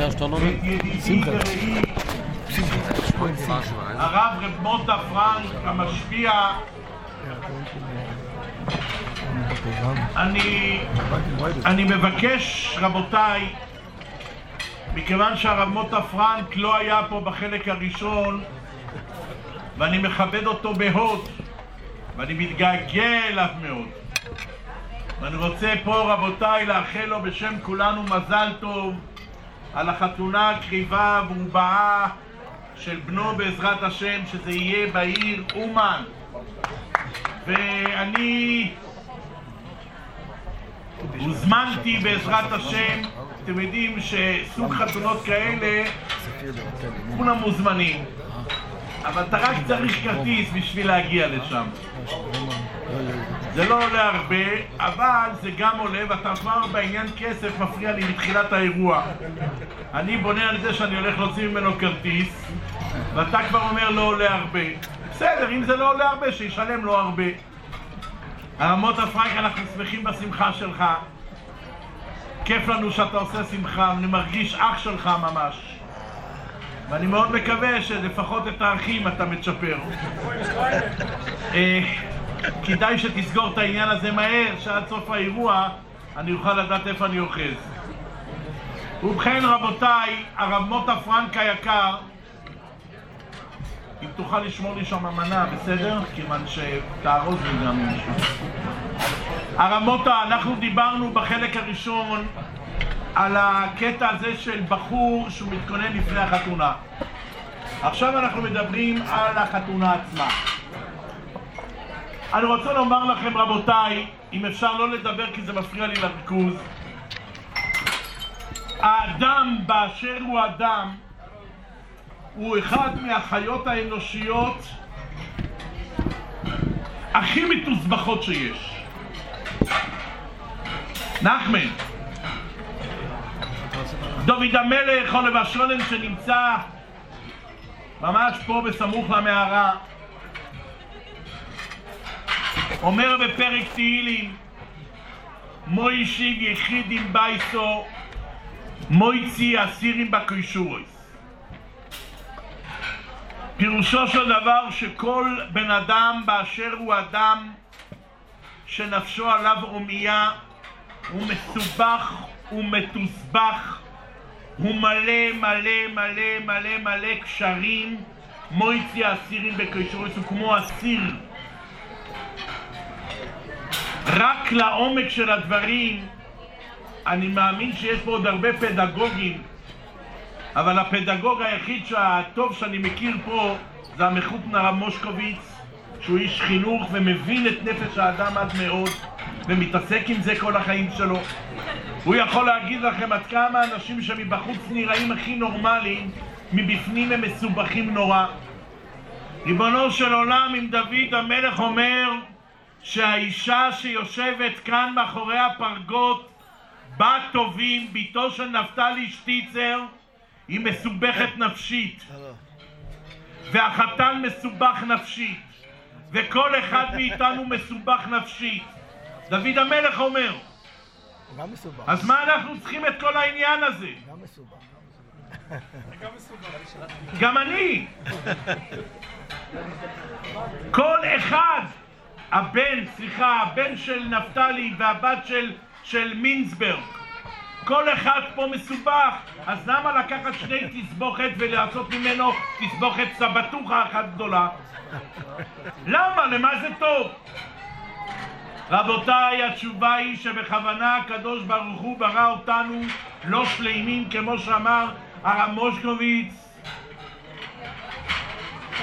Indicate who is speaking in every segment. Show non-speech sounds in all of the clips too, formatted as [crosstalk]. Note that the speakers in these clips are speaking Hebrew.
Speaker 1: ואת ידידי ורעי הרב רב מוטה פרנק המשפיע. אני, אני מבקש רבותיי מכיוון שהרב מוטה פרנק לא היה פה בחלק הראשון ואני מכבד אותו בהוד ואני מתגעגע אליו מאוד. ואני רוצה פה רבותיי לאחל לו בשם כולנו מזל טוב על החתונה הקריבה והובעה של בנו בעזרת השם שזה יהיה בעיר אומן. ואני הוזמנתי בעזרת השם. אתם יודעים שסוג חתונות כאלה כולם מוזמנים. אבל אתה רק צריך כרטיס בשביל להגיע לשם זה לא עולה הרבה, אבל זה גם עולה, ואתה כבר בעניין כסף מפריע לי מתחילת האירוע. אני בונה על זה שאני הולך להוציא ממנו כרטיס, ואתה כבר אומר לא עולה הרבה. בסדר, אם זה לא עולה הרבה, שישלם לו הרבה. הרמות הפרייק, אנחנו שמחים בשמחה שלך. כיף לנו שאתה עושה שמחה, אני מרגיש אח שלך ממש. ואני מאוד מקווה שלפחות את האחים אתה מצ'פר. כדאי שתסגור את העניין הזה מהר, שעד סוף האירוע אני אוכל לדעת איפה אני אוחז. ובכן רבותיי, הרב מוטה פרנק היקר, אם תוכל לשמור לי שם מנה, בסדר? כיוון שתארוז לי גם מישהו. הרב מוטה, אנחנו דיברנו בחלק הראשון על הקטע הזה של בחור שהוא מתכונן לפני החתונה. עכשיו אנחנו מדברים על החתונה עצמה. אני רוצה לומר לכם רבותיי, אם אפשר לא לדבר כי זה מפריע לי לריכוז האדם באשר הוא אדם הוא אחד מהחיות האנושיות הכי מתוסבכות שיש. נחמן, דוד המלך, חולב השולם שנמצא ממש פה בסמוך למערה אומר בפרק תהילים מוישיב יחידים בייסו מויצי אסירים בקרישורס פירושו של דבר שכל בן אדם באשר הוא אדם שנפשו עליו עומייה הוא מסובך ומתוסבך הוא מלא מלא מלא מלא מלא קשרים. מויצי אסירים בקרישורס הוא כמו אסיר רק לעומק של הדברים אני מאמין שיש פה עוד הרבה פדגוגים אבל הפדגוג היחיד שהטוב שאני מכיר פה זה המחות נרב מושקוביץ שהוא איש חינוך ומבין את נפש האדם עד מאוד ומתעסק עם זה כל החיים שלו. הוא יכול להגיד לכם עד כמה אנשים שמבחוץ נראים הכי נורמליים מבפנים הם מסובכים נורא. ריבונו של עולם אם דוד המלך אומר שהאישה שיושבת כאן מאחורי הפרגות, בת טובים, בתו של נפתלי שטיצר, היא מסובכת נפשית. והחתן מסובך נפשית. וכל אחד מאיתנו מסובך נפשית. דוד המלך אומר.
Speaker 2: גם מסובך.
Speaker 1: אז מה אנחנו צריכים את כל העניין הזה?
Speaker 2: גם מסובך.
Speaker 1: גם אני. כל אחד הבן, סליחה, הבן של נפתלי והבת של, של מינסברג כל אחד פה מסובך, אז למה לקחת שני תסבוכת ולעשות ממנו תסבוכת סבתוכה אחת גדולה? למה? למה זה טוב? רבותיי, התשובה היא שבכוונה הקדוש ברוך הוא ברא אותנו לא שלימים כמו שאמר הרב מושקוביץ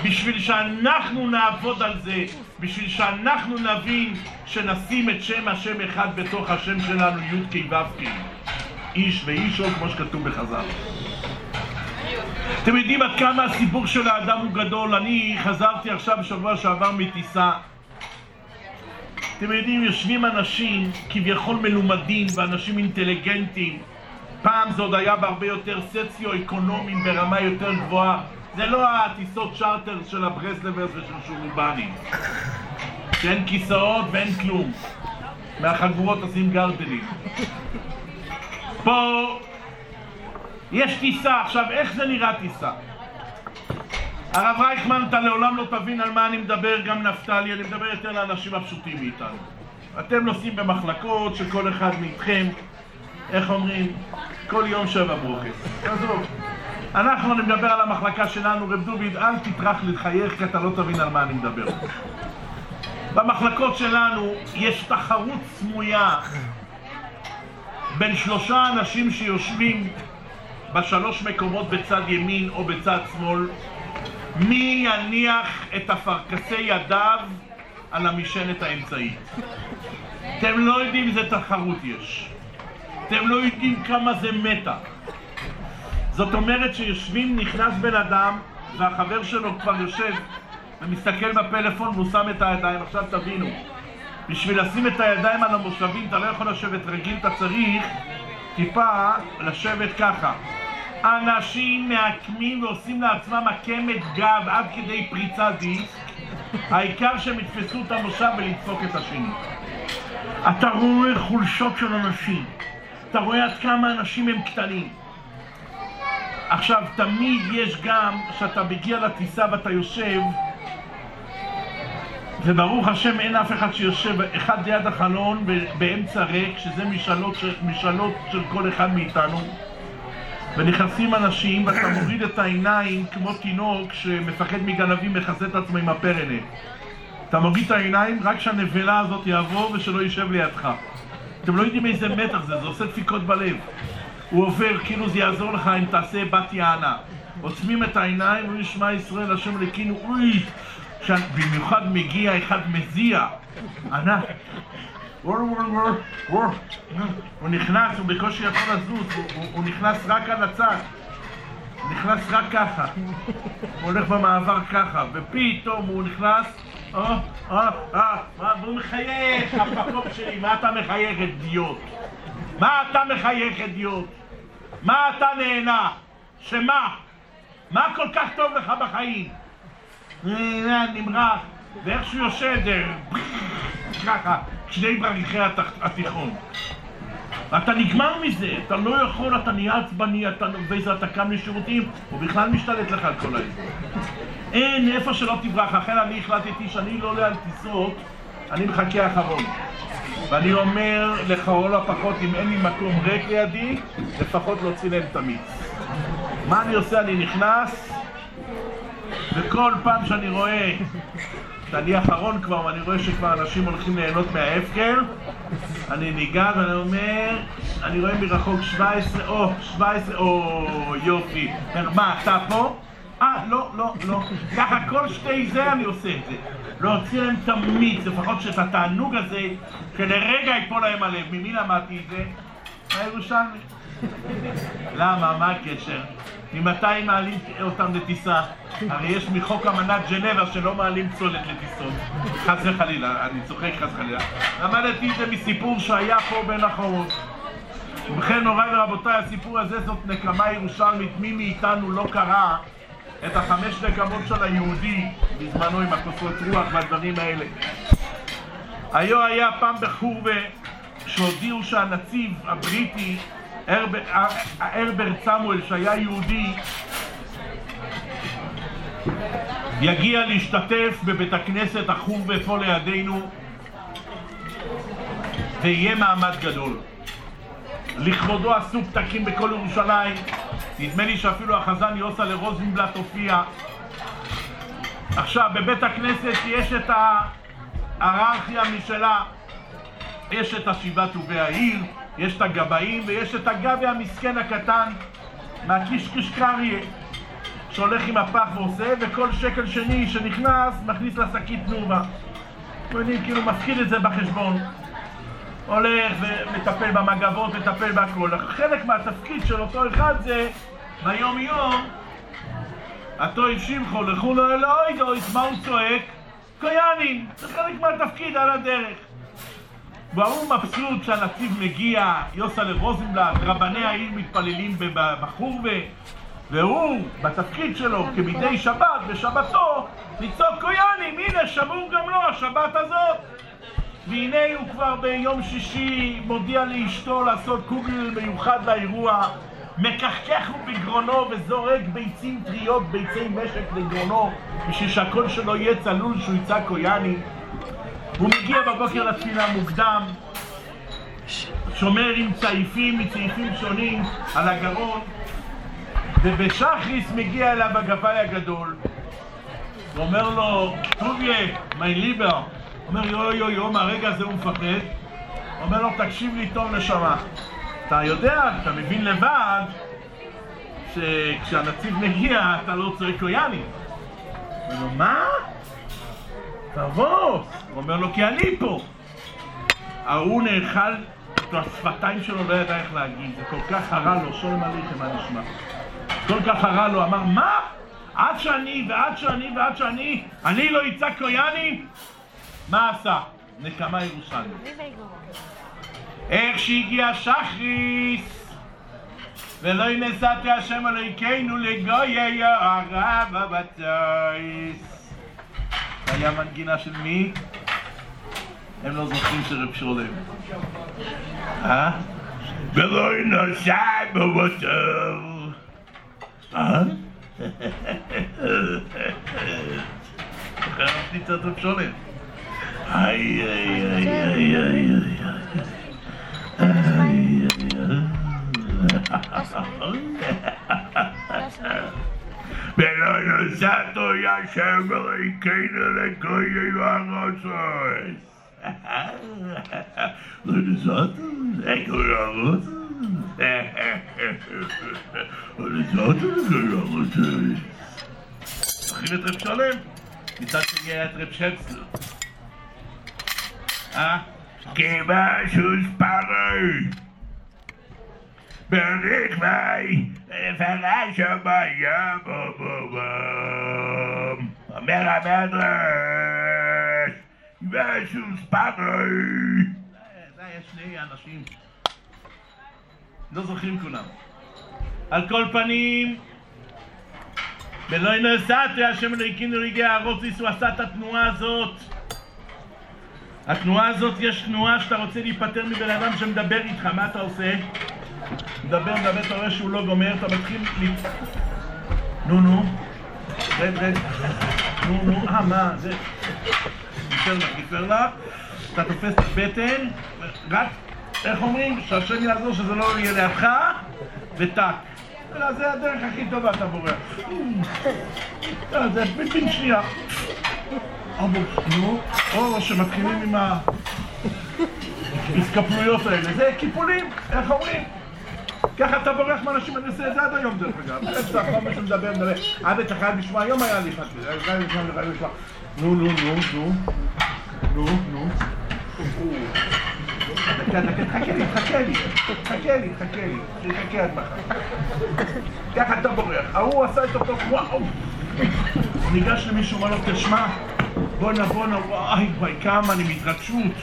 Speaker 1: בשביל שאנחנו נעבוד על זה, בשביל שאנחנו נבין שנשים את שם השם אחד בתוך השם שלנו, י"ק ו"ק, איש ואישו, כמו שכתוב בחז"ל. אתם יודעים עד כמה הסיפור של האדם הוא גדול. אני חזרתי עכשיו בשבוע שעבר מטיסה. אתם יודעים, יושבים אנשים כביכול מלומדים ואנשים אינטליגנטים. פעם זה עוד היה בהרבה יותר סוציו-אקונומיים ברמה יותר גבוהה. זה לא הטיסות צ'רטר של הברסלברס ושל שולובני שאין כיסאות ואין כלום מהחגורות עושים גרדלים פה יש טיסה, עכשיו איך זה נראה טיסה? הרב רייכמן, אתה לעולם לא תבין על מה אני מדבר, גם נפתלי, אני מדבר יותר לאנשים הפשוטים מאיתנו. אתם נוסעים במחלקות שכל אחד מאיתכם, איך אומרים, כל יום שבע ברוכס. עזוב. אנחנו, אני מדבר על המחלקה שלנו, רב דוביד, אל תטרח לחייך כי אתה לא תבין על מה אני מדבר. במחלקות שלנו יש תחרות סמויה בין שלושה אנשים שיושבים בשלוש מקומות בצד ימין או בצד שמאל מי יניח את אפרכסי ידיו על המשענת האמצעית. אתם לא יודעים איזה תחרות יש. אתם לא יודעים כמה זה מתח. זאת אומרת שיושבים, נכנס בן אדם והחבר שלו כבר יושב ומסתכל בפלאפון והוא שם את הידיים. עכשיו תבינו, בשביל לשים את הידיים על המושבים אתה לא יכול לשבת רגיל, אתה צריך טיפה לשבת ככה. אנשים מעקמים ועושים לעצמם עקמת גב עד כדי פריצת דיסק, העיקר שהם יתפסו את המושב ולדפוק את השני. אתה רואה חולשות של אנשים, אתה רואה עד כמה אנשים הם קטנים. עכשיו, תמיד יש גם, כשאתה מגיע לטיסה ואתה יושב, וברוך השם אין אף אחד שיושב אחד ליד החלון באמצע ריק, שזה משאלות משאלות של כל אחד מאיתנו. ונכנסים אנשים ואתה מוריד את העיניים כמו תינוק שמפחד מגנבים מכסה את עצמו עם הפרנט. אתה מוריד את העיניים רק שהנבלה הזאת יעבור ושלא יישב לידך. אתם לא יודעים איזה מתח זה, זה עושה דפיקות בלב. הוא עובר כאילו זה יעזור לך אם תעשה בת יענה. עוצמים את העיניים, הוא ישמע ישראל השם לקינו, אוי, במיוחד מגיע אחד מזיע, ענק. הוא נכנס, הוא בקושי יכול לזוז, הוא נכנס רק על הצד. הוא נכנס רק ככה. הוא הולך במעבר ככה, ופתאום הוא נכנס, אה, אה, אה, והוא מחייך, המקום שלי, מה אתה מחייך, אדיוט? מה אתה מחייך, אדיוט? מה אתה נהנה? שמה? מה כל כך טוב לך בחיים? נמרח, ואיך שהוא יושב זה ככה, שני ברכי התיכון. אתה נגמר מזה, אתה לא יכול, אתה נהיה עצבני, אתה וזה, אתה קם לשירותים, הוא בכלל משתלט לך על כל האזור. אין, איפה שלא תברח, לכן אני החלטתי שאני לא עולה על טיסות, אני מחכה אחרון. ואני אומר לכל הפחות, אם אין לי מקום ריק לידי, לפחות להוציא להם את המיץ. מה אני עושה? אני נכנס, וכל פעם שאני רואה שאני אחרון כבר ואני רואה שכבר אנשים הולכים ליהנות מההפקר אני ניגע ואני אומר, אני רואה מרחוק 17, או, 17, או, יופי. מה, אתה פה? אה, לא, לא, לא. ככה כל שתי זה אני עושה את זה. להוציא להם את המיץ, לפחות שאת התענוג הזה, שלרגע ייפול להם הלב. ממי למדתי את זה? הירושלמי. למה? מה הקשר? ממתי מעלים אותם לטיסה? הרי יש מחוק אמנת ג'נבה שלא מעלים צולת לטיסות. חס וחלילה, אני צוחק חס וחלילה. למדתי את זה מסיפור שהיה פה בין החורות. ובכן, הוריי ורבותיי, הסיפור הזה זאת נקמה ירושלמית. מי מאיתנו לא קרא את החמש נקמות של היהודי בזמנו עם הכוסות רוח והדברים האלה? היו היה פעם בחורבה שהודיעו שהנציב הבריטי הרברט סמואל שהיה יהודי יגיע להשתתף בבית הכנסת החורבה פה לידינו ויהיה מעמד גדול. לכבודו עשו פתקים בכל ירושלים, נדמה לי שאפילו החזן יוסה לרוזנבלט הופיע. עכשיו, בבית הכנסת יש את ההיררכיה משלה, יש את השבעה טובי העיר, יש את הגבאים ויש את הגבי המסכן הקטן מהקישקש קריה שהולך עם הפח ועושה, וכל שקל שני שנכנס מכניס לשקית תנובה. כאילו מפקיד את זה בחשבון. הולך ומטפל במגבות, מטפל בהכל. חלק מהתפקיד של אותו אחד זה ביום יום הטויב שמחו לכו לו אלוהי דויס, מה הוא צועק? קויאנים, זה חלק מהתפקיד על הדרך. והוא מבסוט שהנציב מגיע, יוסלב רוזנבלט, רבני העיר מתפללים בחורבה, והוא, בתפקיד שלו, כמדי שבת, בשבתו, לצעוק קויאנים, הנה, שמור גם לו השבת הזאת. והנה הוא כבר ביום שישי מודיע לאשתו לעשות קוגל מיוחד לאירוע, מקחקח הוא בגרונו וזורק ביצים טריות, ביצי משק לגרונו, בשביל שהקול שלו יהיה צלול, שהוא יצעק קויאני. הוא מגיע בבוקר לתפילה מוקדם, שומר עם צעיפים מצעיפים שונים על הגרון, ובשחריס מגיע אליו הגבאי הגדול, ואומר לו, טוביה, מי ליבר, אומר יו יו יו, מהרגע הזה הוא מפחד, אומר לו, תקשיב לי טוב נשמה, אתה יודע, אתה מבין לבד, שכשהנציב מגיע אתה לא צועק קויאני. אומר לו, מה? תבוא! הוא אומר לו, כי אני פה. ההוא נאכל, השפתיים שלו לא ידע איך להגיד, זה כל כך הרע לו, שולם עליכם מה נשמע. כל כך הרע לו, אמר, מה? עד שאני ועד שאני ועד שאני, אני לא אצעק קויאני? מה עשה? נקמה ירושלמית. איך שהגיע שחריס ולא ינסעתי השם אלוהיכנו לגויי הרב הבצויס זה היה מנגינה של מי? הם לא זוכרים שרב שולם אה? ולא ינסע בבצר אה? [laughs] חרבתי קצת רב שולם Zato ja še bilo i kaj ne rekao je i vano svoj. Ali zato, eko ja vod. Ali zato, eko ja vod. Ali zato, eko ja vod. Ali zato, eko ja vod. Ali zato, eko. ספרי ברכבי פרש הבעיה בובובום אומר המדרש משהו ספרי זה היה שני אנשים לא זוכרים כולם. על כל פנים ולא נסעתי השם אלוהיקינו רגעי הארוציס הוא עשה את התנועה הזאת התנועה הזאת, יש תנועה שאתה רוצה להיפטר מבן אדם שמדבר איתך, מה אתה עושה? מדבר, מדבר, אתה רואה שהוא לא גומר, אתה מתחיל... נו, נו, רד, רד, נו, נו, אה, מה, זה... ניפר לך, ניפר לך, אתה תופס את הבטן, רק, איך אומרים? שהשם יעזור שזה לא יהיה לידך, וטק. זה הדרך הכי טובה, אתה בורח. זה בן שנייה. נו, או שמתחילים עם ההסקפלויות האלה, זה קיפולים, איך אומרים? ככה אתה בורח מאנשים, אני עושה את זה עד היום דרך אגב. אפשר, כל מי שמדבר, מדבר. עד אתה חייב לשמוע, היום היה לי חשבי, חייב לשמוע, חייב לשמוע. נו, נו, נו, נו, נו, נו. דקה, דקה, תחכה לי, תחכה לי, תחכה לי, תחכה לי, תחכה עד מחר. ככה אתה בורח. ההוא עשה את אותו, וואו. ניגש למישהו, אמר לו, תשמע, בואנה בואנה, וואי, וואי, כמה אני מהתרגשות.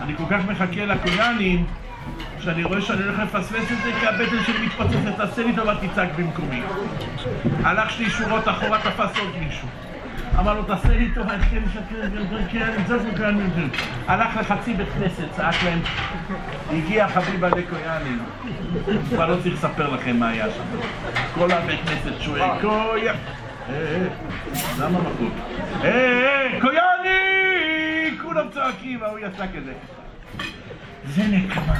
Speaker 1: אני כל כך מחכה לקוריאנים, שאני רואה שאני הולך לפספס את זה כי הבטן שלי מתפוצצת, תעשה לי טובה, תצעק במקומי. הלך שתי שורות אחורה, תפס עוד מישהו. אמר לו, תעשה לי טובה, כן, כן, כן, הלך לחצי בית כנסת, צעק להם, הגיע חביבה לקויאנים. כבר לא צריך לספר לכם מה היה שם. כל הבית כנסת שואל, קויה... למה מכות? היי, קויאני! כולם צועקים, ההוא יצא כזה. זה נקמה.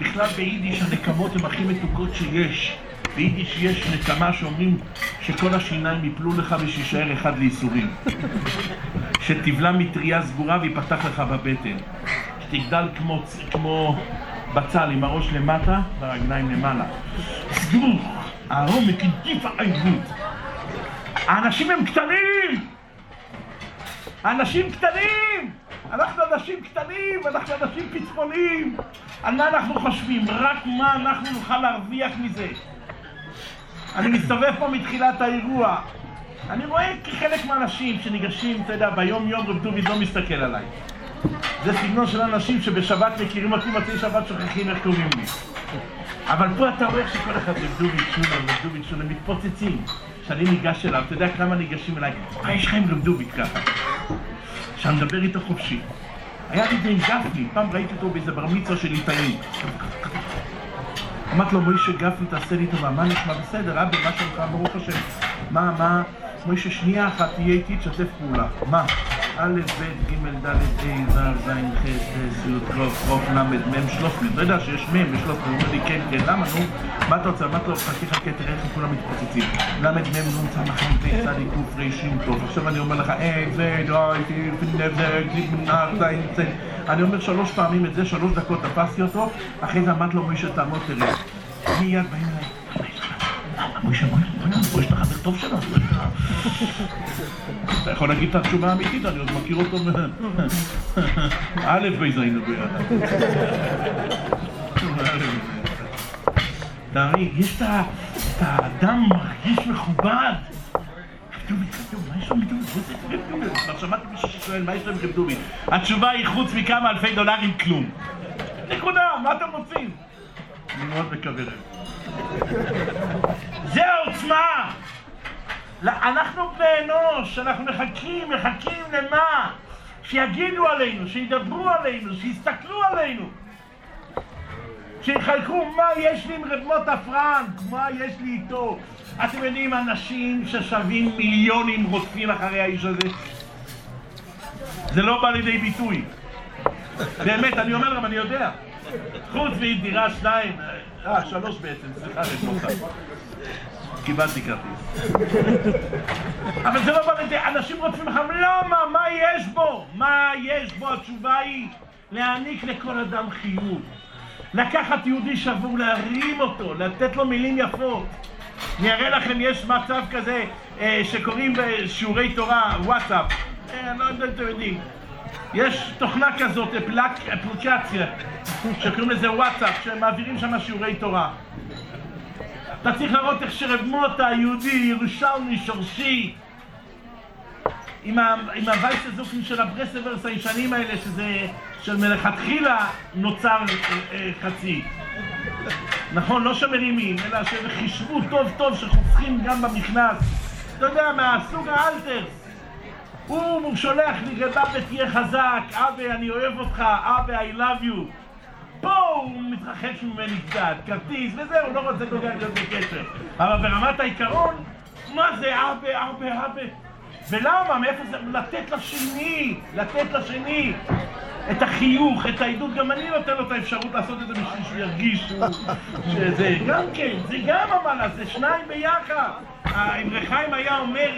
Speaker 1: בכלל ביידיש הנקמות הן הכי מתוקות שיש. ביידיש יש נקמה שאומרים שכל השיניים יפלו לך ושישאר אחד לייסורים. שתבלע מטריה סגורה ויפתח לך בבטן. שתגדל כמו, כמו בצל עם הראש למטה והרגליים למעלה. סגור! העומק עדיף העברית. האנשים הם קטנים! האנשים קטנים! אנחנו אנשים קטנים, אנחנו אנשים פצפונים! על מה אנחנו חושבים? רק מה אנחנו נוכל להרוויח מזה. אני מסתובב פה מתחילת האירוע. אני רואה כחלק מהאנשים שניגשים, אתה יודע, ביום יום רב דוביד לא מסתכל עליי. זה סגנון של אנשים שבשבת מכירים אותי, מתי שבת שוכחים איך קוראים לי. אבל פה אתה רואה שכל אחד דוביד שונה, רב דוביד שונה, מתפוצצים. כשאני ניגש אליו, אתה יודע כמה ניגשים אליי? מה יש לך עם רב דוביד ככה? שאני מדבר איתו חופשי. היה לי זה עם גפני, פעם ראיתי אותו באיזה בר מצווה של ליטאים. אמרתי לו, מוישה גפני, תעשה לי טובה, מה נשמע? בסדר, אבא, מה שלומך? ברוך השם. מה, מה? מוישה, שנייה אחת, תהיה איתי, תשתף פעולה. מה? א', ב', ג', ד', ה', ו', ז', ח', ט', י', ק', ח', ל', מ', שלוש מ', אתה יודע שיש מ' ושלוש מ', הוא אומר לי, כן, כן, למה, נו? מה אתה רוצה? אמרתי לו, חכה, חכה, תראה איך כולם מתפוצצים. ל', מ', נ', צ', ח', ט', צ', ק', ר', ש', טוב. עכשיו אני אומר לך, אה, זה, דוי, פינב, זה, גליק, ז', צ'. אני אומר שלוש פעמים את זה, שלוש דקות תפסתי אותו, אחרי זה אמרתי לו, מוישה, תעמוד, תראה. מיד באים אליי, מוישה, מוישה, מוישה, אתה חבר טוב שלנו. אתה יכול להגיד את התשובה האמיתית, אני עוד מכיר אותו. א' בייז היינו ביחד. תראי, יש את האדם מרגיש מכובד. יש יש? התשובה היא חוץ מכמה אלפי דולרים, כלום. נקודה, מה אתם רוצים? אני מאוד מקווה להם. זה העוצמה! אנחנו בני אנוש, אנחנו מחכים, מחכים למה? שיגידו עלינו, שידברו עלינו, שיסתכלו עלינו. שיחלקו מה יש לי עם רב מוטה פרנק, מה יש לי איתו. אתם יודעים, אנשים ששווים מיליונים רודפים אחרי האיש הזה? זה לא בא לידי ביטוי. באמת, אני אומר לכם, אני יודע. חוץ מדירה שניים, אה, שלוש בעצם, סליחה. קיבלתי כרטיס. אבל זה לא בא לידי, אנשים רוצים לך, למה? מה יש בו? מה יש בו? התשובה היא להעניק לכל אדם חיוב. לקחת יהודי שבור, להרים אותו, לתת לו מילים יפות. אני אראה לכם, יש מצב כזה אה, שקוראים בשיעורי תורה, וואטסאפ. אה, אני לא יודע אם אתם יודעים. יש תוכנה כזאת, אפלק, אפליקציה, שקוראים לזה וואטסאפ, שמעבירים שם שיעורי תורה. אתה צריך לראות איך שרב מוטה, היהודי, ירושלמי, שורשי, עם, עם הווייס הזוכים של הברסלברס הישנים האלה, שזה, שמלכתחילה נוצר אה, אה, חצי. נכון, לא שמרימים, אלא שחישבו טוב טוב שחוסכים גם במכנס. אתה יודע, מהסוג האלתרס. הוא שולח לי, רב אבא תהיה חזק, אבא אני אוהב אותך, אבא I love you. פה הוא מתרחש ממני קצת, כרטיס וזהו, הוא לא רוצה כל כך להיות בקשר. אבל ברמת העיקרון, מה זה אבא, אבא, אבא? ולמה? מאיפה זה? לתת לשני, לתת לשני את החיוך, את העידוד. גם אני נותן לו את האפשרות לעשות את זה בשביל שהוא ירגיש שזה גם כן, זה גם אבל, זה שניים ביחד. אם רחיים היה אומר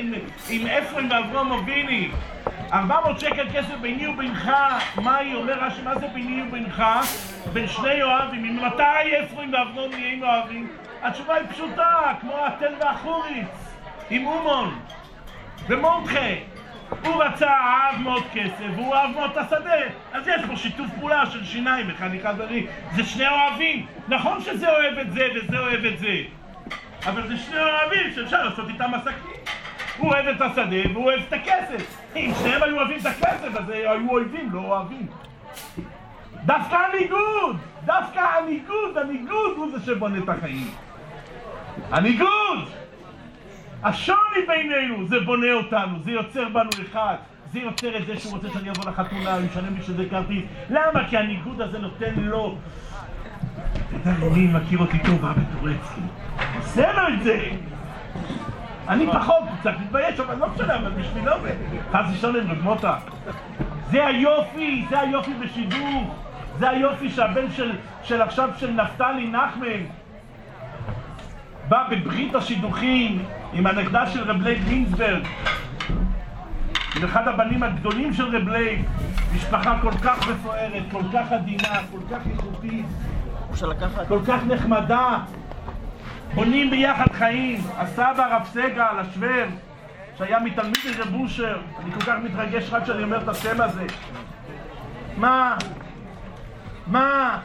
Speaker 1: עם אפרים ואברום אביני 400 שקל כסף ביני ובינך, מה היא אומר רש"י, מה זה ביני ובינך? בין שני אוהבים, ממתי אפרים ואברום נהיים אוהבים? התשובה היא פשוטה, כמו התל והחוריץ, עם אומון ומונחה. הוא רצה, אהב מאוד כסף, והוא אהב מאוד את השדה. אז יש פה שיתוף פעולה של שיניים, אחד אחד. זה שני אוהבים. נכון שזה אוהב את זה וזה אוהב את זה. אבל זה שני אוהבים שאפשר לעשות איתם עסקים. הוא אוהב את השדה והוא אוהב את הכסף. אם שניהם היו אוהבים את הכסף, אז היו אויבים, לא אוהבים. דווקא הניגוד, דווקא הניגוד, הניגוד הוא זה שבונה את החיים. הניגוד! השוני בינינו זה בונה אותנו, זה יוצר בנו אחד. זה יוצר את זה שהוא רוצה שאני אבוא לחתונה, הוא משלם לי שזה כרטיס. למה? כי הניגוד הזה נותן לו... אתה יודע, מי מכיר אותי טוב, אבא טורצקי. עושה לו את זה! אני פחות, קצת מתבייש, אבל לא משנה, אבל בשבילו זה... חס ושלום, רב מוטה. זה היופי, זה היופי בשידור. זה היופי שהבן של, של עכשיו, של נפתלי נחמן, בא בברית השידוכים עם הנכדה של רב לייב גינזברג, עם אחד הבנים הגדולים של רב לייב, משפחה כל כך מפוארת, כל כך עדינה, כל כך איכותית, כל כך נחמדה, בונים ביחד חיים, הסבא רב סגל, השוור, שהיה מתלמיד רב אושר, אני כל כך מתרגש רק כשאני אומר את השם הזה. מה? מה?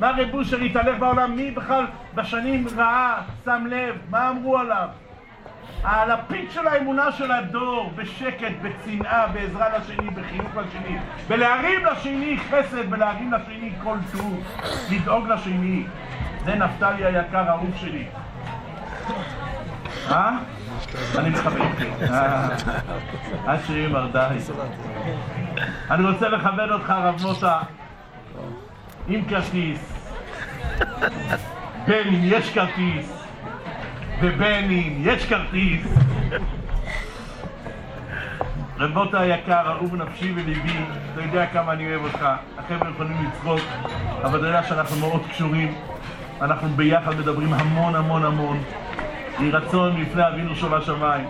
Speaker 1: מה רב אושר התהלך בעולם? מי בכלל בשנים ראה, שם לב, מה אמרו עליו? הלפיד של האמונה של הדור, בשקט, בצנעה, בעזרה לשני, בחיוך לשני, בלהרים לשני חסד, בלהרים לשני כל טוב, לדאוג לשני. זה נפתלי היקר, האהוב שלי. אה? אני אתכם. עד שיהיה מרדאי. אני רוצה לכבד אותך, רב מוטה, עם כרטיס. בין אם יש כרטיס ובין אם יש כרטיס. רבותה היקר, אהוב נפשי וליבי, אתה יודע כמה אני אוהב אותך. החבר'ה יכולים לצחוק, אבל אתה יודע שאנחנו מאוד קשורים. אנחנו ביחד מדברים המון המון המון. יהי רצון לפני אבינו שוב השמיים,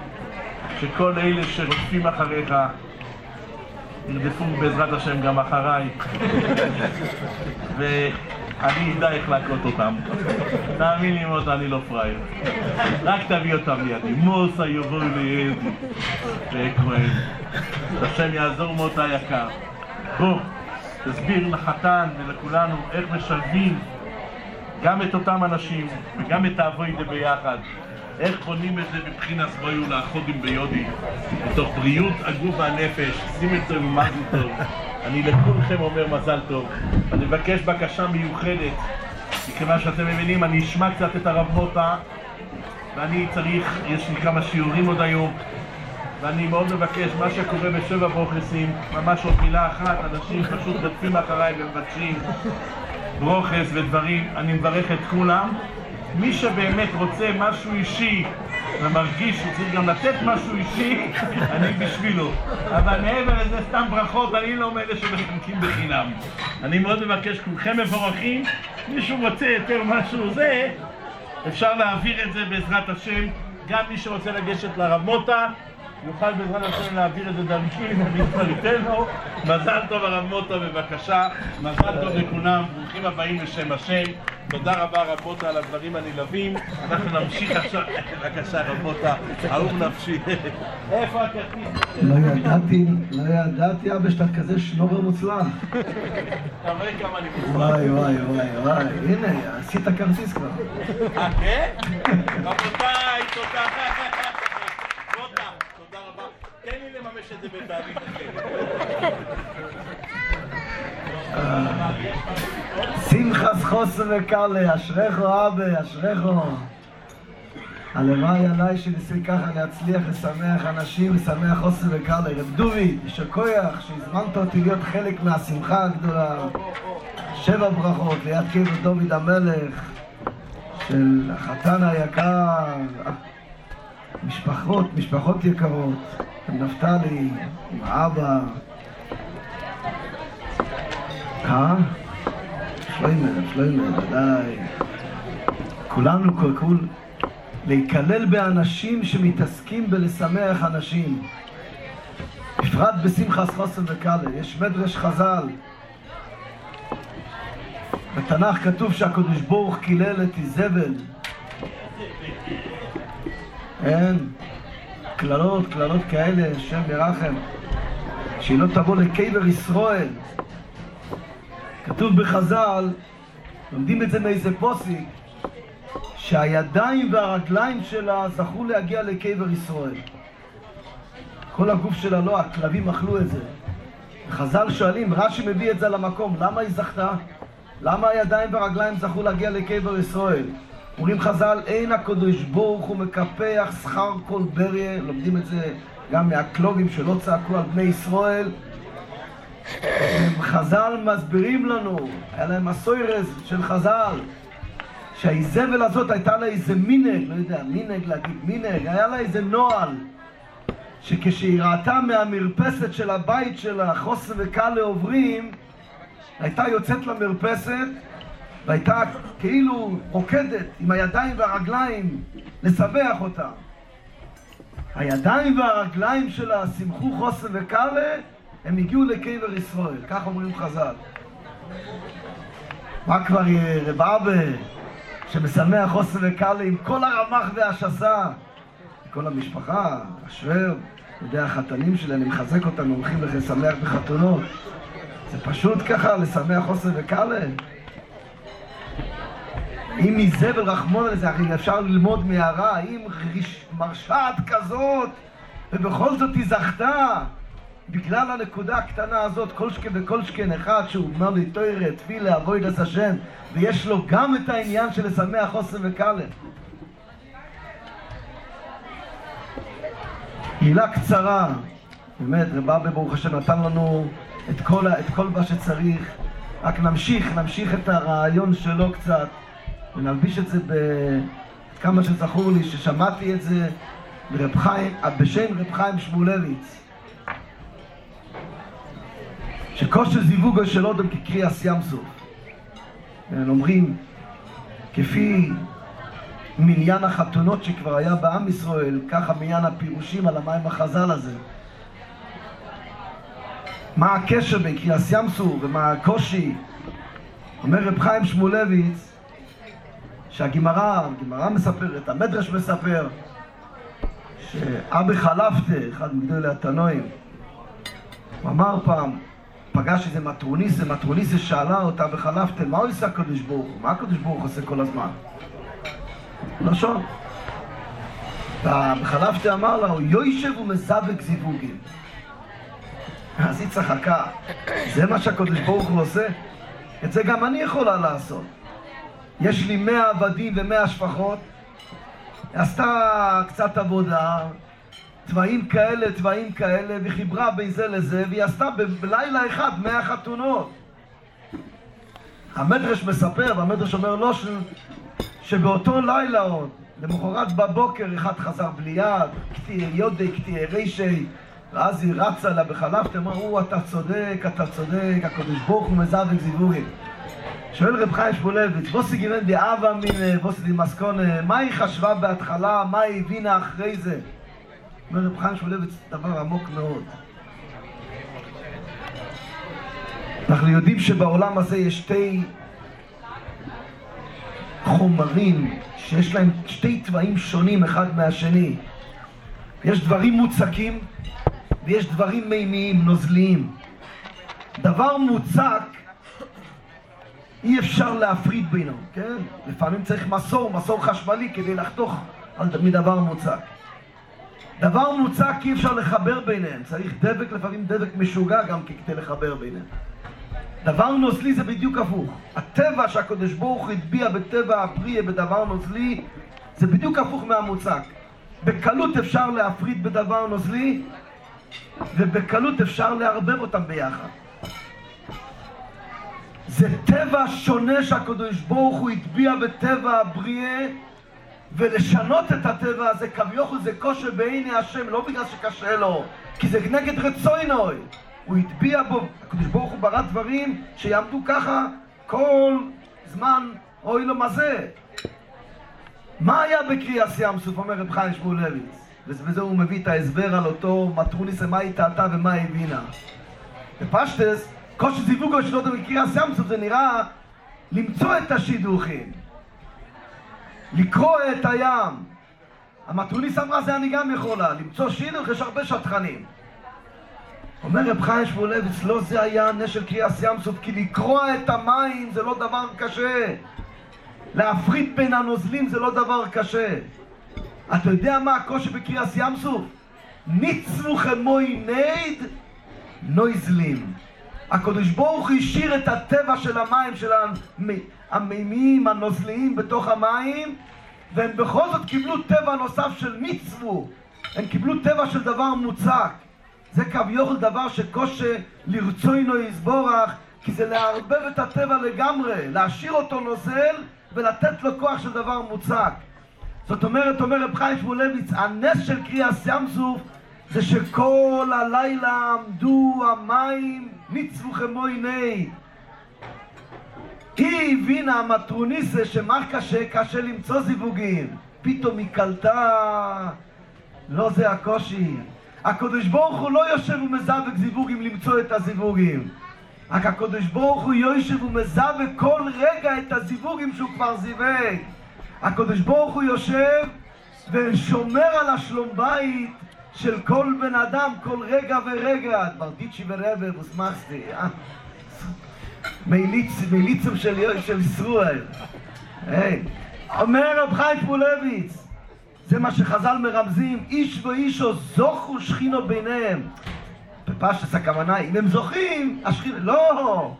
Speaker 1: שכל אלה שרודפים אחריך, ירדפו בעזרת השם גם אחריי. [laughs] ואני אדע איך להכות אותם. תאמין לי מוטה, אני לא פראייר. רק תביא אותם לידי. מוסה יבואו לידי. וכהן. השם יעזור מוטה היקר. בוא, תסביר לחתן ולכולנו איך משלבים גם את אותם אנשים וגם את האבוידה ביחד. איך בונים את זה מבחינת סבויו לאחודים ביודי, מתוך בריאות הגוף והנפש, שים את זה במזל טוב. אני לכולכם אומר מזל טוב. אני מבקש בקשה מיוחדת, מכיוון שאתם מבינים, אני אשמע קצת את הרב מוטה, ואני צריך, יש לי כמה שיעורים עוד היום, ואני מאוד מבקש, מה שקורה בשבע ברוכסים, ממש עוד מילה אחת, אנשים פשוט רדפים אחריי ומבקשים ברוכס ודברים, אני מברך את כולם. מי שבאמת רוצה משהו אישי ומרגיש שהוא צריך גם לתת משהו אישי, [laughs] אני בשבילו. אבל מעבר לזה, סתם ברכות, אני לא מאלה שמחנקים בחינם. אני מאוד מבקש, כולכם מבורכים, מישהו רוצה יותר משהו זה, אפשר להעביר את זה בעזרת השם. גם מי שרוצה לגשת לרב מוטה, יוכל בעזרת השם להעביר את זה דרכי, לו. מזל טוב הרב מוטה, בבקשה. מזל טוב לכולם, ברוכים הבאים בשם השם. תודה רבה רבותה על הדברים הנלהבים. אנחנו נמשיך עכשיו, בבקשה רבותה, אהוב נפשי. איפה הכרטיס?
Speaker 2: לא ידעתי, לא ידעתי אבא שאתה כזה שנובר מוצלח.
Speaker 1: אתה רואה כמה אני מוצלח.
Speaker 2: וואי וואי וואי וואי, הנה, עשית כרטיס כבר.
Speaker 1: אה, כן? רבותיי, תודה. בוטה, תודה רבה. תן לי לממש את זה בתהליך
Speaker 2: שמחס חוסן וקלה, אשריכו אבא, אשריכו. הלוואי עליי שניסי ככה להצליח לשמח אנשים, לשמח חוסן וקלה. רב דובי, יישר כוח שהזמנת אותי להיות חלק מהשמחה הגדולה. שבע ברכות ליד קבר דוד המלך של החתן היקר. משפחות, משפחות יקרות, עם נפתלי, עם האבא. אה? שלוימר, שלוימר, ודאי. כולנו כול להיכלל באנשים שמתעסקים בלשמח אנשים. בפרט בשמחס חוסן וקאלה. יש מדרש חז"ל. בתנ"ך כתוב שהקדוש ברוך קילל את איזבל. אין. קללות, קללות כאלה, השם ירחם. שהיא לא תבוא לקבר ישראל. כתוב בחז"ל, לומדים את זה מאיזה פוסק, שהידיים והרגליים שלה זכו להגיע לקבר ישראל. כל הגוף שלה לא, הכלבים אכלו את זה. חז"ל שואלים, רש"י מביא את זה למקום, למה היא זכתה? למה הידיים והרגליים זכו להגיע לקבר ישראל? אומרים חז"ל, אין הקדוש ברוך הוא מקפח שכר כל בריה, לומדים את זה גם מהקלובים שלא צעקו על בני ישראל. חז"ל מסבירים לנו, היה להם הסוירס של חז"ל, שהאיזבל הזאת הייתה לה איזה מינג, לא יודע, מינג להגיד מינג, היה לה איזה נוהל, שכשהיא ראתה מהמרפסת של הבית שלה חוסן וקאלה עוברים, הייתה יוצאת למרפסת והייתה כאילו רוקדת עם הידיים והרגליים לשמח אותה. הידיים והרגליים שלה שימחו חוסן וקאלה, הם הגיעו לקבר ישראל, כך אומרים חז"ל. מה כבר יהיה רב אבא שמשמח חוסן וקאלה עם כל הרמ"ח והשסה, כל המשפחה, השוור, יודע, החתנים שלי, אני מחזק אותם, הולכים לשמח בחתונות. זה פשוט ככה, לשמח חוסן וקאלה. אם מזבל רחמון לזה, הרי אפשר ללמוד מהרע, אם מרשעת כזאת, ובכל זאת היא זכתה, בגלל הנקודה הקטנה הזאת, כל שכן וכל שכן אחד שהוא אומר לי תוירה, תפילה, אבוי דס השם, ויש לו גם את העניין של לשמח חוסן וקאלה. מילה קצרה, באמת, רב אבא ברוך השם נתן לנו את כל, את כל מה שצריך, רק נמשיך, נמשיך את הרעיון שלו קצת. ונלביש את זה ב... כמה שזכור לי, ששמעתי את זה ברב חיים, בשם רב חיים שמואלביץ. שכושר זיווגו של אודם כקריאס ים סוף. אומרים, כפי מניין החתונות שכבר היה בעם ישראל, ככה מניין הפירושים על המים החז"ל הזה. מה הקשר בין קריאס ים סוף ומה הקושי? אומר רב חיים שמואלביץ, שהגמרא, הגמרא מספרת, המדרש מספר, שאבא חלפתה, אחד מגדולי התנועים, הוא אמר פעם, פגש איזה מטרוניסה, מטרוניסה שאלה אותה וחלפתה, מה הוא עושה הקדוש ברוך הוא? מה הקדוש ברוך הוא עושה כל הזמן? לשון. וחלפתה אמר לה, הוא יוישב ומזווק זיווגים. אז היא צחקה, זה מה שהקדוש ברוך הוא עושה? את זה גם אני יכולה לעשות. יש לי מאה עבדים ומאה שפחות, עשתה קצת עבודה, תוואים כאלה, תוואים כאלה, וחיברה בין זה לזה, והיא עשתה בלילה אחד מאה חתונות. המדרש מספר, והמדרש אומר לו ש... שבאותו לילה עוד, למחרת בבוקר אחד חזר בלי יד, קטעי יודי, קטעי רישי, ואז היא רצה לה בחלפת, אמרו, אתה צודק, אתה צודק, הקדוש ברוך הוא מזווק זיווגים. שואל רב חיים שמואלביץ, בוסי גיוון דאבה מן בוסי דמסקונה, מה היא חשבה בהתחלה, מה היא הבינה אחרי זה? אומר רב חיים שמואלביץ דבר עמוק מאוד. אנחנו יודעים שבעולם הזה יש שתי חומרים שיש להם שתי תוואים שונים אחד מהשני. יש דברים מוצקים ויש דברים מימיים, נוזליים. דבר מוצק אי אפשר להפריד בינם, כן? לפעמים צריך מסור, מסור חשמלי כדי לחתוך מדבר מוצק. דבר מוצק אי אפשר לחבר ביניהם, צריך דבק, לפעמים דבק משוגע גם כדי לחבר ביניהם. דבר נוזלי זה בדיוק הפוך. הטבע שהקדוש ברוך הטביע בטבע הפרי בדבר נוזלי זה בדיוק הפוך מהמוצק. בקלות אפשר להפריד בדבר נוזלי ובקלות אפשר לערבב אותם ביחד. זה טבע שונה שהקדוש ברוך הוא הטביע בטבע הבריאה ולשנות את הטבע הזה כביכול זה כושר בעיני השם לא בגלל שקשה לו כי זה נגד רצוינוי הוא הטביע בו, הקדוש ברוך הוא ברא דברים שיעמדו ככה כל זמן אוי לו מה זה מה היה בקריאס ים סוף? אומר רב חיים שמואלביץ ובזה הוא מביא את ההסבר על אותו מטרוניס מה היא טעתה ומה היא הבינה. בפשטס כושר זיווגו של אותו בקריאס ים סוף זה נראה למצוא את השידוכים לקרוא את הים המטרוניס אמרה זה אני גם יכולה למצוא שידוך יש הרבה שטחנים אומר רב חיים שמואלביץ, לא זה היה הנס של קריאס ים סוף, כי לקרוע את המים זה לא דבר קשה. להפריד בין הנוזלים זה לא דבר קשה. אתה יודע מה הקושי בקריאס ים סוף? ניצבו חמוי נייד נויזלים. הקדוש ברוך השאיר את הטבע של המים, של המימים, הנוזליים בתוך המים, והם בכל זאת קיבלו טבע נוסף של מצוו. הם קיבלו טבע של דבר מוצק. זה כביכול דבר שקושה לרצוינו יסבורך, כי זה לערבב את הטבע לגמרי, להשאיר אותו נוזל ולתת לו כוח של דבר מוצק. זאת אומרת, אומר רב חיים שמואלביץ, הנס של קריאס ים סוף זה שכל הלילה עמדו המים מצוו חמו עיני. היא הבינה המטרוניסה שמה קשה? קשה למצוא זיווגים. פתאום היא קלטה, לא זה הקושי. הקדוש ברוך הוא לא יושב ומזווק זיווגים למצוא את הזיווגים. רק הקדוש ברוך הוא יושב ומזווק כל רגע את הזיווגים שהוא כבר זיווג. הקדוש ברוך הוא יושב ושומר על השלום בית של כל בן אדם כל רגע ורגע. ברדיצ'י ורבר וסמכסטי, אה? מיליצים של, של ישראל. היי. אומר רב חיים פולביץ, זה מה שחז"ל מרמזים, איש ואישו זוכו שכינו ביניהם. בפשטס הכוונה, אם הם זוכים, השכינה, לא!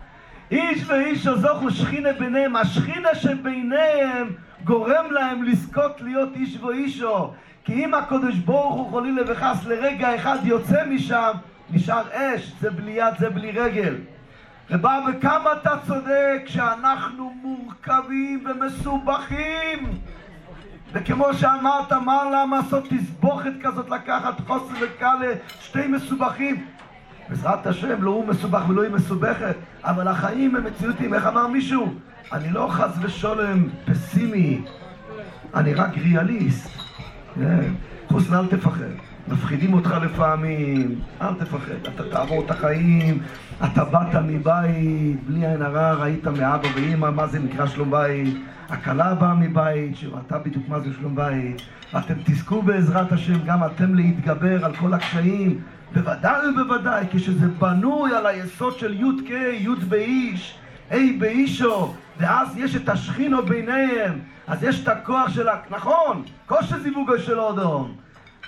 Speaker 2: איש ואישו זוכו שכינה ביניהם, השכינה שביניהם גורם להם לזכות להיות איש ואישו. כי אם הקדוש ברוך הוא חולילה וחס לרגע אחד יוצא משם, נשאר אש, זה בלי יד, זה בלי רגל. רבה, וכמה אתה צודק שאנחנו מורכבים ומסובכים. וכמו שאמרת, מה למה לעשות תסבוכת כזאת, לקחת חוסר וקל שתי מסובכים? בעזרת השם, לא הוא מסובך ולא היא מסובכת, אבל החיים הם מציאותיים. איך אמר מישהו? אני לא חס ושולם פסימי, אני רק ריאליסט. כן. חוסן, אל תפחד. מפחידים אותך לפעמים, אל תפחד. אתה תעבור את החיים, אתה באת מבית, בלי עין הרע, ראית מאבא ואימא מה זה נקרא שלום בית. הכלה באה מבית, שראתה בדיוק מה זה שלום בית. אתם תזכו בעזרת השם גם אתם להתגבר על כל הקשיים. בוודאי ובוודאי, כשזה בנוי על היסוד של י"ק, י' באיש, ה' באישו, ואז יש את השכינו ביניהם, אז יש את הכוח של ה... נכון, כושר זיווגו של אודום.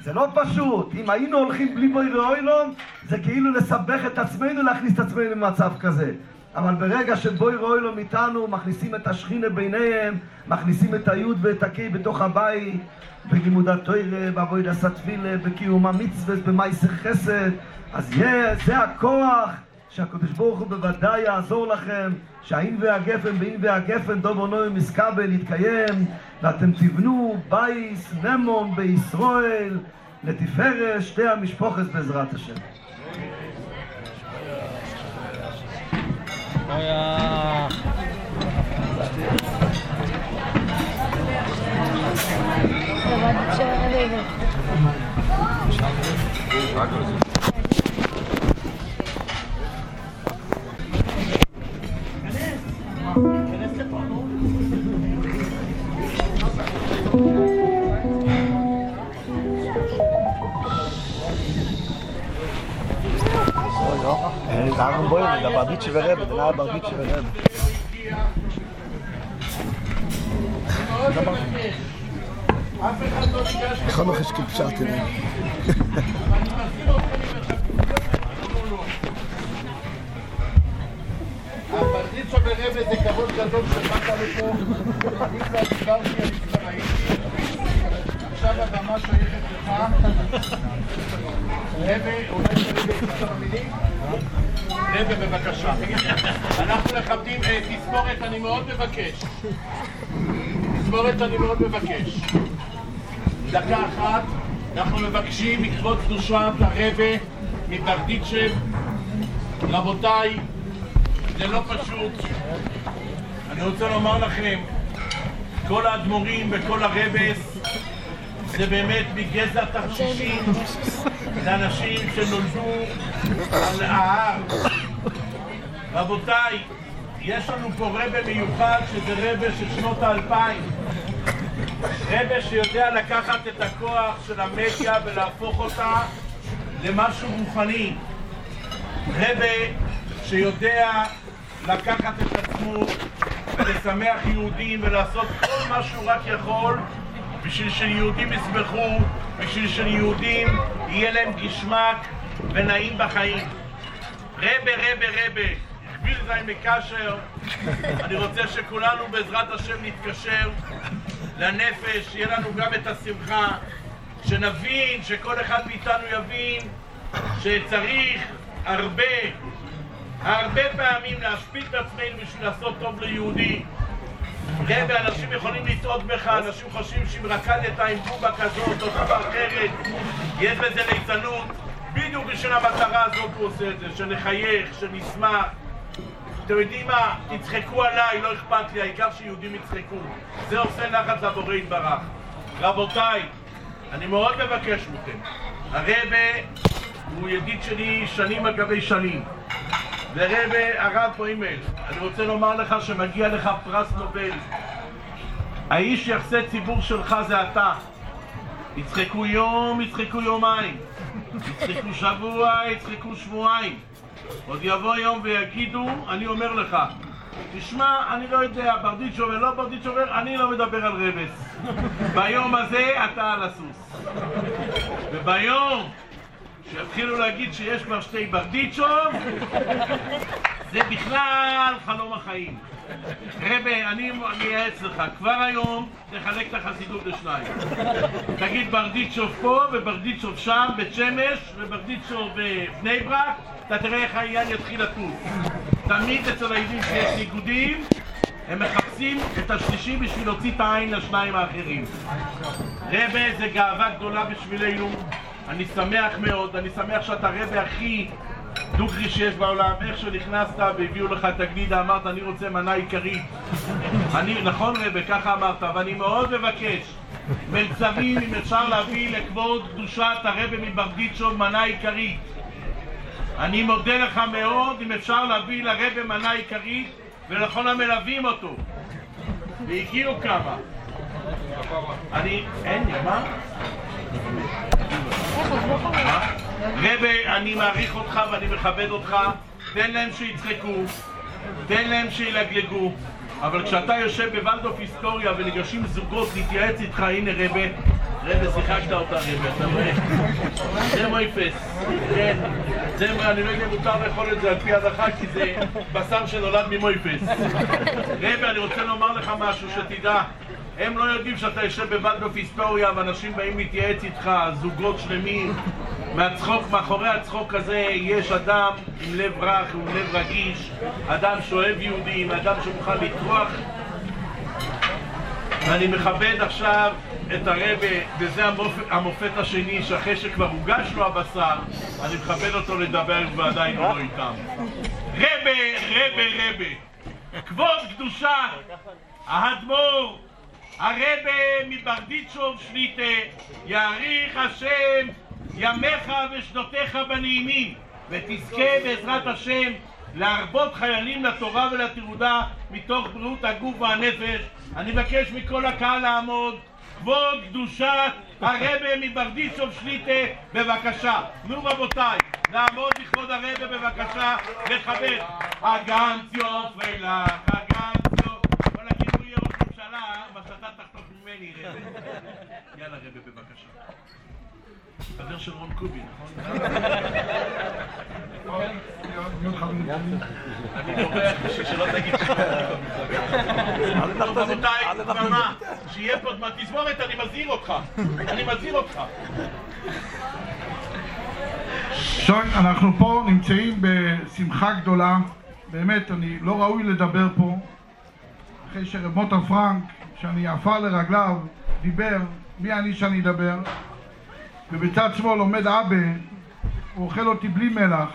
Speaker 2: זה לא פשוט. אם היינו הולכים בלי בוי ואוילום, זה כאילו לסבך את עצמנו, להכניס את עצמנו למצב כזה. אבל ברגע שבוי ואוילום איתנו, מכניסים את השכינה ביניהם, מכניסים את היוד ואת הקי בתוך הבית, בלימוד התוירה, בעבוד הסטפילה, בקיום המצווה, במייסר חסד, אז yeah, זה הכוח שהקדוש ברוך הוא בוודאי יעזור לכם, שהאין והגפן באין והגפן דובו נוי מסקבל יתקיים, ואתם תבנו בייס נמון בישראל לתפארת שתי המשפוחת בעזרת השם.
Speaker 3: En daarom boeien we, dat barbietje weer hebben, daarna barbietje weer hebben. Ik ga nog eens kipzaten nemen.
Speaker 1: הפרדיצ'ו ברבה זה כבוד גדול שבאת לפה, אני כבר דיברתי, אני כבר הייתי, עכשיו הבמה שייכת לך. רבה, אולי תגיד כמה מילים? רבה, בבקשה. אנחנו מכבדים, אה, תספורת, אני מאוד מבקש. תספורת, אני מאוד מבקש. דקה אחת, אנחנו מבקשים מכבוד קדושת הרבה מברדיצ'ב. רבותיי, זה לא פשוט. אני רוצה לומר לכם, כל האדמו"רים וכל הרבס זה באמת מגזע תרשישים, זה אנשים שנולדו על ההר. רבותיי, יש לנו פה רבה מיוחד שזה רבה של שנות האלפיים. רבה שיודע לקחת את הכוח של המדיה ולהפוך אותה למשהו רוחני. רבה שיודע לקחת את עצמו ולשמח יהודים ולעשות כל מה שהוא רק יכול בשביל שיהודים ישמחו, בשביל שיהודים יהיה להם גשמק ונעים בחיים. רבה, רבה, רבה, הכביל זין מקשר, אני רוצה שכולנו בעזרת השם נתקשר לנפש, שיהיה לנו גם את השמחה, שנבין, שכל אחד מאיתנו יבין שצריך הרבה הרבה פעמים להשפיל את עצמנו בשביל לעשות טוב ליהודי. רבי, אנשים יכולים לטעות בך, אנשים חושבים שאם רקדת עם בובה כזאת או בובה אחרת, יש בזה ליצנות. בדיוק בשביל המטרה הזאת הוא עושה את זה, שנחייך, שנשמח. אתם יודעים מה? תצחקו עליי, לא אכפת לי, העיקר שיהודים יצחקו. זה עושה נחת לבורא יתברך. רבותיי, אני מאוד מבקש מכם. הרבה הוא ידיד שלי שנים על גבי שנים. ורבה הרב פרימל, אני רוצה לומר לך שמגיע לך פרס נובל. האיש יחסי ציבור שלך זה אתה. יצחקו יום, יצחקו יומיים. יצחקו שבוע, יצחקו שבועיים. עוד יבוא יום ויגידו, אני אומר לך, תשמע, אני לא יודע, ברדיצ'ו ולא ברדיצ'ו, אני לא מדבר על רבס. ביום הזה אתה על הסוס. וביום שיתחילו להגיד שיש כבר שתי ברדיצ'וב, זה בכלל חלום החיים. רבה, אני מייעץ לך, כבר היום תחלק את החסידות לשניים. תגיד ברדיצ'וב פה וברדיצ'וב שם, בית שמש, וברדיצ'וב בבני ברק, אתה תראה איך העניין יתחיל לטוס. תמיד אצל היהודים שיש ניגודים, הם מחפשים את השלישי בשביל להוציא את העין לשניים האחרים. רבה זה גאווה גדולה בשבילנו, אני שמח מאוד, אני שמח שאתה רבה הכי דוגרי שיש בעולם, איך שנכנסת והביאו לך את הגלידה, אמרת אני רוצה מנה עיקרית. אני, נכון רבה, ככה אמרת, ואני מאוד מבקש, מלצרים אם אפשר להביא לכבוד קדושת הרבה מברדיצ'וב מנה עיקרית. אני מודה לך מאוד אם אפשר להביא לרבה מנה עיקרית ולכל המלווים אותו. והגיעו כמה. אני... אין מה? רבה, אני מעריך אותך ואני מכבד אותך, תן להם שיצחקו, תן להם שילגלגו, אבל כשאתה יושב בוולדוף היסטוריה וניגשים זוגות להתייעץ איתך, הנה רבה, רבה, שיחקת אותה רבה, אתה רואה? זה מויפס, כן, זה, אני לא יודע אם מותר לאכול את זה על פי ההלכה, כי זה בשר שנולד ממויפס. רבה, אני רוצה לומר לך משהו, שתדע. הם לא יודעים שאתה יושב בוולדוף היסטוריה ואנשים באים להתייעץ איתך, זוגות שלמים. מהצחוק, מאחורי הצחוק הזה יש אדם עם לב רך, עם לב רגיש, אדם שאוהב יהודים, אדם שמוכן לטרוח. ואני מכבד עכשיו את הרבה, וזה המופת, המופת השני, שאחרי שכבר הוגש לו הבשר, אני מכבד אותו לדבר ועדיין הוא לא איתם. רבה, רבה, רבה. כבוד קדושה, האדמו"ר, הרבה מברדיצ'וב שליטה, יאריך השם ימיך ושנותיך בנעימים, ותזכה בעזרת השם להרבות חיילים לתורה ולתעודה מתוך בריאות הגוף והנפש. אני מבקש מכל הקהל לעמוד. כבוד קדושת הרבה מברדיצ'וב שליטה, בבקשה. נו רבותיי, לעמוד לכבוד הרבה בבקשה, לכבד. הגנץ יופי לך, הגנץ יופי. בוא נגיד הוא יהיה ראש ממשלה, שאתה תחטוף ממני, רבה. יאללה רבה בבקשה. חבר של רון קובי, נכון? אני בורח בשביל שלא תגיד טוב, רבותיי, דממה, שיהיה פה דממה, תזמורת, אני מזהיר אותך, אני מזהיר אותך.
Speaker 4: שוי, אנחנו פה נמצאים בשמחה גדולה, באמת, אני לא ראוי לדבר פה, אחרי שרב מוטה פרנק, שאני עפר לרגליו, דיבר, מי אני שאני אדבר? ובצד שמאל עומד אבא, הוא אוכל אותי בלי מלח.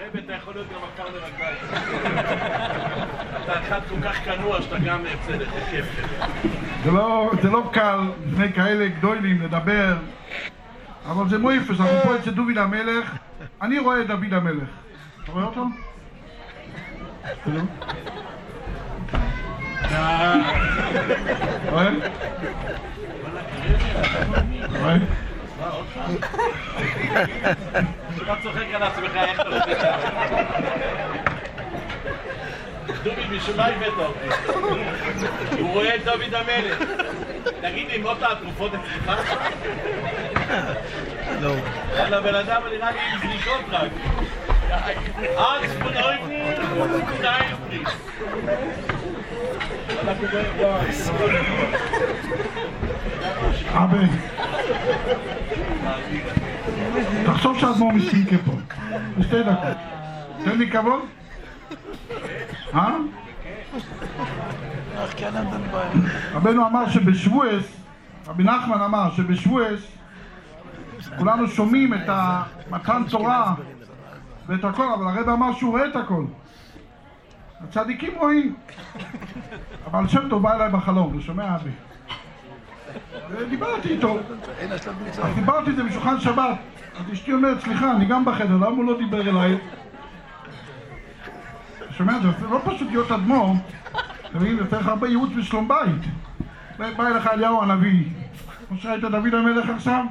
Speaker 1: רב, אתה יכול להיות גם עקר לרגליים. אתה אחד כל כך כנוע שאתה גם בסדר, כיף.
Speaker 4: זה לא, זה לא קל לפני כאלה גדולים לדבר, אבל זה מויפס, אנחנו פה אצל דוד המלך, אני רואה את דוד המלך. אתה רואה אותו? לא? רואה? רואה?
Speaker 1: אתה צוחק על עצמך, איך אתה רוצה? דובי, בשביל מה הבאת אותי? הוא רואה את דוד המלך. תגיד לי, מוטה התרופות אצלך?
Speaker 3: לא.
Speaker 1: יאללה, בן אדם נראה לי עם זריקות רק. ארץ פונויפי, שתיים פריס.
Speaker 4: אבא, תחשוב שהאדמו"ר מסינקה פה, בשתי דקות. תן לי כבוד? אה? רבנו אמר שבשבועס, רבי נחמן אמר שבשבועס כולנו שומעים את המתן תורה ואת הכל, אבל הרב אמר שהוא רואה את הכל. הצדיקים רואים. אבל שם טוב בא אליי בחלום, הוא שומע אבי? ודיברתי איתו. אז דיברתי את זה בשולחן שבת. אז אשתי אומרת, סליחה, אני גם בחדר, למה הוא לא דיבר אליי? אתה שומע, זה לא פשוט להיות אדמו"ר, אתה מבין, זה צריך הרבה ייעוץ ושלום בית. בא אליך אליהו הנביא, כמו שראית דוד המלך עכשיו,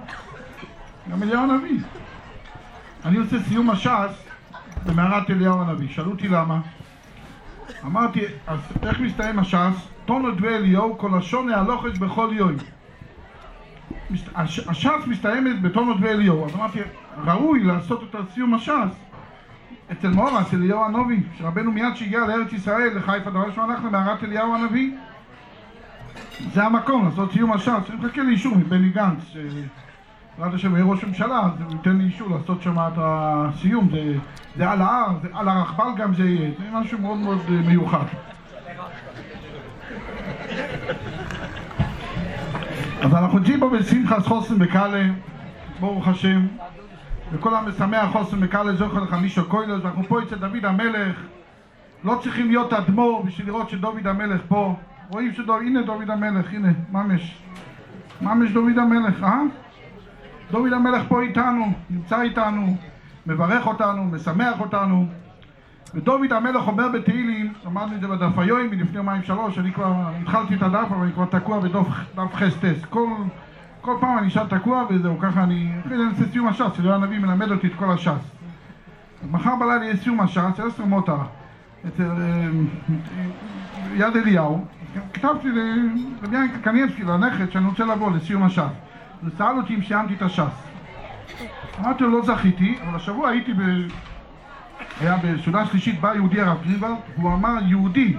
Speaker 4: גם אליהו הנביא. אני עושה סיום הש"ס במערת אליהו הנביא, שאלו אותי למה. אמרתי, אז איך מסתיים הש"ס? תונו דבי אליהו, כל לשון להלוכש בכל יום. הש"ס מסתיימת בתונו דבי אליהו, אז אמרתי, ראוי לעשות את סיום הש"ס אצל מורה, אצל אליהו הנביא, שרבנו מיד שהגיע לארץ ישראל, לחיפה, דבר ראשון הלך למערת אליהו הנביא. זה המקום לעשות סיום הש"ס, אני מחכה לאישור מבני גנץ, ש- בעזרת השם יהיה ראש ממשלה, אז הוא ייתן לי אישור לעשות שם את הסיום, זה, זה על ההר, זה על הרכבל גם זה יהיה, זה משהו מאוד מאוד אה, מיוחד. אז אנחנו ג'יבו בשמחת חוסן בקאלה, ברוך השם, וכל המשמח חוסן בקאלה זוכר מישהו קוילוס, ואנחנו פה אצל דוד המלך, לא צריכים להיות אדמו"ר בשביל לראות שדוד המלך פה, רואים שדוד, הנה דוד המלך, הנה, ממש, ממש דוד המלך, אה? דוד המלך פה איתנו, נמצא איתנו, מברך אותנו, משמח אותנו. ודוד המלך אומר בתהילים, למדנו את זה בדף היום מלפני יומיים שלוש, אני כבר התחלתי את הדף אבל אני כבר תקוע בדף חסטס. כל, כל פעם אני נשאר תקוע וזהו, ככה אני... אחרי זה אני אעשה סיום הש"ס, שלא הנביא מלמד אותי את כל הש"ס. מחר בלילה יהיה סיום הש"ס, עשר מוטה, אצל אה, יד אליהו. כתבתי לרבי קניאבסקי, לנכד, שאני רוצה לבוא לסיום הש"ס. אז שאל אותי אם סיימתי את הש"ס. אמרתי לו, לא זכיתי, אבל השבוע הייתי ב... היה בסעודה שלישית, בא יהודי הרב גרינברג, והוא אמר, יהודי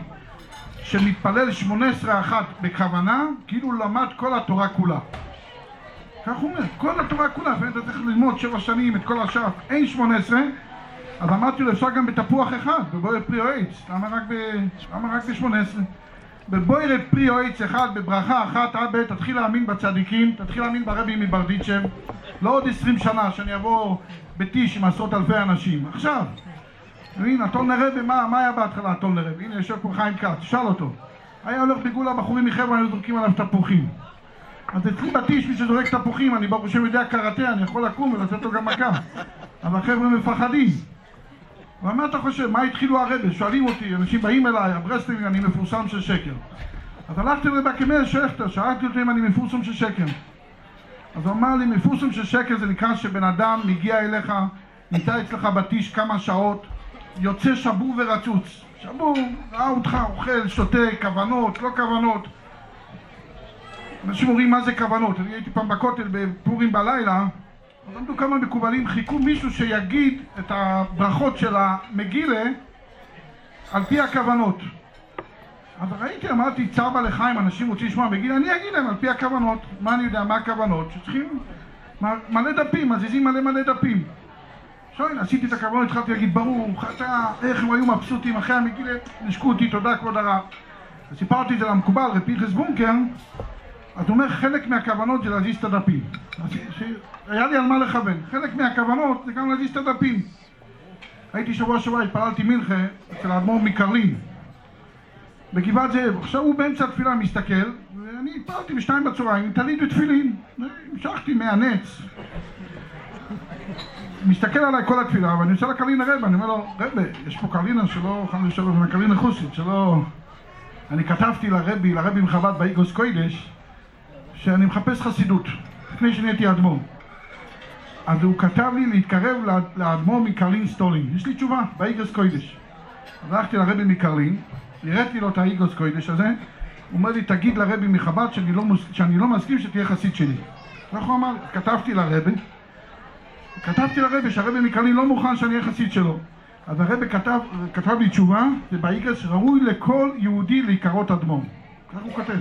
Speaker 4: שמתפלל 18 אחת בכוונה, כאילו למד כל התורה כולה. כך הוא אומר, כל התורה כולה, ואתה צריך ללמוד שבע שנים את כל השאר, אין 18, אז אמרתי לו, אפשר גם בתפוח אחד, בבוער פרי או עץ, למה רק בשמונה עשרה? בבוירה פרי אויץ אחד, בברכה אחת, עד בעת תתחיל להאמין בצדיקים, תתחיל להאמין ברבי מברדיצ'ב, לא עוד עשרים שנה, שאני אעבור בטיש עם עשרות אלפי אנשים. עכשיו. מבין, הטולנר רבי, מה, היה בהתחלה הטולנר רבי? הנה, יושב פה חיים כץ, שאל אותו. היה הולך בגולה בחורים מחבר'ה, היו זורקים עליו תפוחים. אז אצלי בטיש, מי שזורק תפוחים, אני ברוך השם יודע קראטה, אני יכול לקום ולתת לו גם מכה. אבל החבר'ה מפחדים. ומה אתה חושב? מה התחילו הרבה? שואלים אותי, אנשים באים אליי, הברסלינג, אני מפורסם של שקר. אז הלכתי לבקמל שכטר, שאלתי אותו אם אני מפורסם של שקר. אז הוא אמר לי, מפורסם של שקר זה נקרא שבן אדם מגיע אליך, נמצא אצלך בטיש כמה שעות, יוצא שבור ורצוץ. שבור, ראה אותך אוכל, שותה, כוונות, לא כוונות. אנשים אומרים מה זה כוונות. אני הייתי פעם בכותל בפורים בלילה, עמדו כמה מקובלים, חיכו מישהו שיגיד את הברכות של המגילה על פי הכוונות. אז ראיתי, אמרתי, צער בעלי חיים, אנשים רוצים לשמוע מגילה, אני אגיד להם על פי הכוונות. מה אני יודע, מה הכוונות? שצריכים מלא דפים, מזיזים מלא מלא דפים. שואל, עשיתי את הכוונות, התחלתי להגיד, ברוך אתה, איך הם היו מבסוטים אחרי המגילה, נשקו אותי, תודה כבוד הרב. סיפרתי את זה למקובל, רבי פנחס בונקר, אז הוא אומר, חלק מהכוונות זה להזיז את הדפים. היה לי על מה לכוון. חלק מהכוונות זה גם להזיז את הדפים. הייתי שבוע שבוע, התפללתי מנחה אצל האדמו"ר מקרלין, בגבעת זאב. עכשיו הוא באמצע התפילה מסתכל, ואני התפללתי בשתיים בצהריים, עם טלית ותפילין. המשכתי מהנץ. מסתכל עליי כל התפילה, ואני עושה לה קרלין הרבה, אני אומר לו, רבה, יש פה קרלינה שלא, חמש שלוש, קרלינה חוסית, שלא... אני כתבתי לרבי, לרבי מחב"ד באיגוס קוידש, שאני מחפש חסידות, לפני שנהייתי אדמו"ר. אז הוא כתב לי להתקרב לאדמו"ר מקרלין סטולין. יש לי תשובה, באיגוס קוידש. אז הלכתי לרבי מקרלין, הראיתי לו את האיגוס קוידש הזה, הוא אומר לי, תגיד לרבי מחב"ד שאני לא, שאני לא מסכים שתהיה חסיד שלי. כך הוא אמר, כתבתי לרבי, כתבתי לרבי שהרבי מקרלין לא מוכן שאני אהיה חסיד שלו. אז הרבי כתב, כתב לי תשובה, זה באיגוס, ראוי לכל יהודי להיקרות אדמו"ר. כך הוא כותב.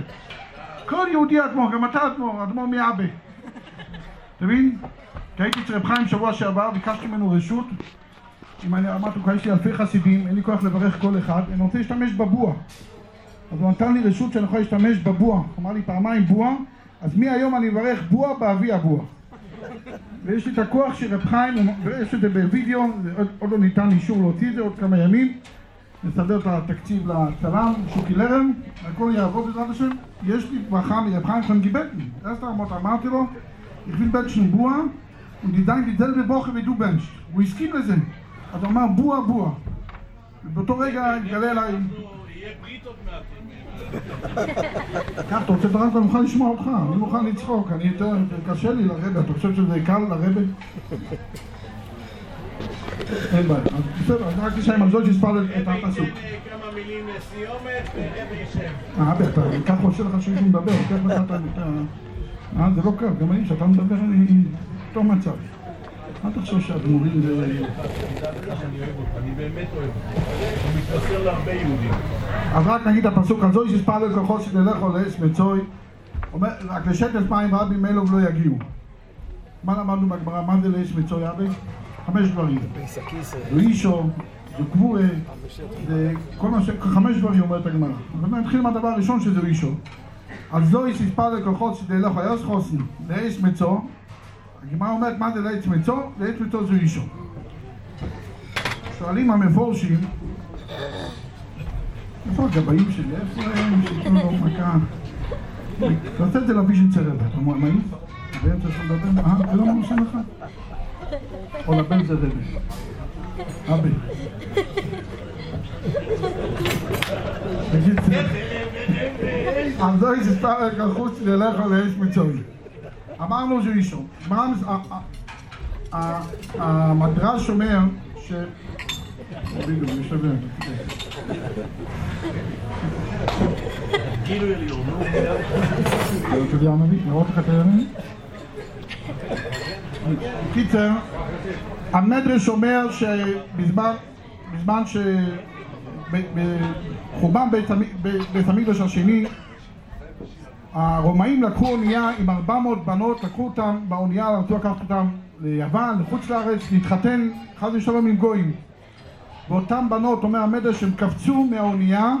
Speaker 4: כל יהודי אדמו"ר, גם אתה אדמו"ר, אדמו"ר מאבא. אתה מבין? כי הייתי אצל רב חיים שבוע שעבר, ביקשתי ממנו רשות. אם אני אמרתי לו, יש לי אלפי חסידים, אין לי כוח לברך כל אחד, אני רוצה להשתמש בבוע. אז הוא נתן לי רשות שאני יכול להשתמש בבוע. הוא אמר לי פעמיים בוע, אז מהיום אני מברך בוע באבי הבוע. ויש לי את הכוח של רב חיים, ויש את זה בווידאו, עוד לא ניתן אישור להוציא את זה, עוד כמה ימים. נסדר את התקציב לצלם, שוקי לרם, הכל יעבוד בעזרת השם. יש לי ברכה חיים פון גיבלטן, das da אמרת, אמרתי לו, will betschen בוע, sagen dieselbe Woche wie du bench. הוא הסכים לזה. אז הוא אמר בוע בוע. ובאותו רגע התגלה אליי... קח, אתה רוצה את הרב, אני מוכן לשמוע אותך, אני מוכן לצחוק, אני יותר, קשה לי לרבה, אתה חושב שזה קל לרבה? אין בעיה, בסדר, רק תשאל על זאת שספר את הפסוק.
Speaker 1: כמה מילים סיומת, ורבי ישב.
Speaker 4: אה, בטח, ככה עושה לך שהוא מדבר, לוקח לך את ה... אה, זה לא קל, גם אני, כשאתה מדבר, אני אותו מצב. אל תחשוב שהדמורים זה...
Speaker 1: אני אני באמת אוהב אותך. הוא מתמסר להרבה יהודים.
Speaker 4: אז רק נגיד הפסוק הזו, שספר לכוחו שתלך או לאס מצוי, אומר, רק לשטף מים רבים אלו ולא יגיעו. מה למדנו בגמרא? מה זה לאש מצוי אבי? חמש דברים. זה אישו, זה קבורה, זה כל מה ש... חמש דברים אומרת הגמרא. אבל נתחיל מהדבר הראשון שזה אישו. אז לא יש מספר לקוחות שדה לך יוס חוסן, לאש מצו. הגמרא אומרת מה זה לאש מצו? לאש מצו זה אישו. שואלים המפורשים, איפה הגבאים שלי? איפה הם? שייתנו לו מכה. תעשה את זה לוויז'ן צרבת. אתה אומר, מה היא? באמצע שאתה מדבר? אה, זה לא מרשה לך? לבן זה דבי. אבי. בקיצור, אז זוהי שסתר כחוץ ללך לאש מצוי. אמרנו. מה ה- ה- המדרש אומר ש... בדיוק, זה שווה. אתה יודע הנביא? לראות לך את הימים? קיצר, המדרש אומר שבזמן בזמן ש... ב- בחורבן בית המקדש השני הרומאים לקחו אונייה עם 400 בנות, לקחו אותם באונייה, רצו לקחת אותם ליוון, לחוץ לארץ, להתחתן חס ושלום עם גויים. ואותן בנות, אומר המדרש, הם קפצו מהאונייה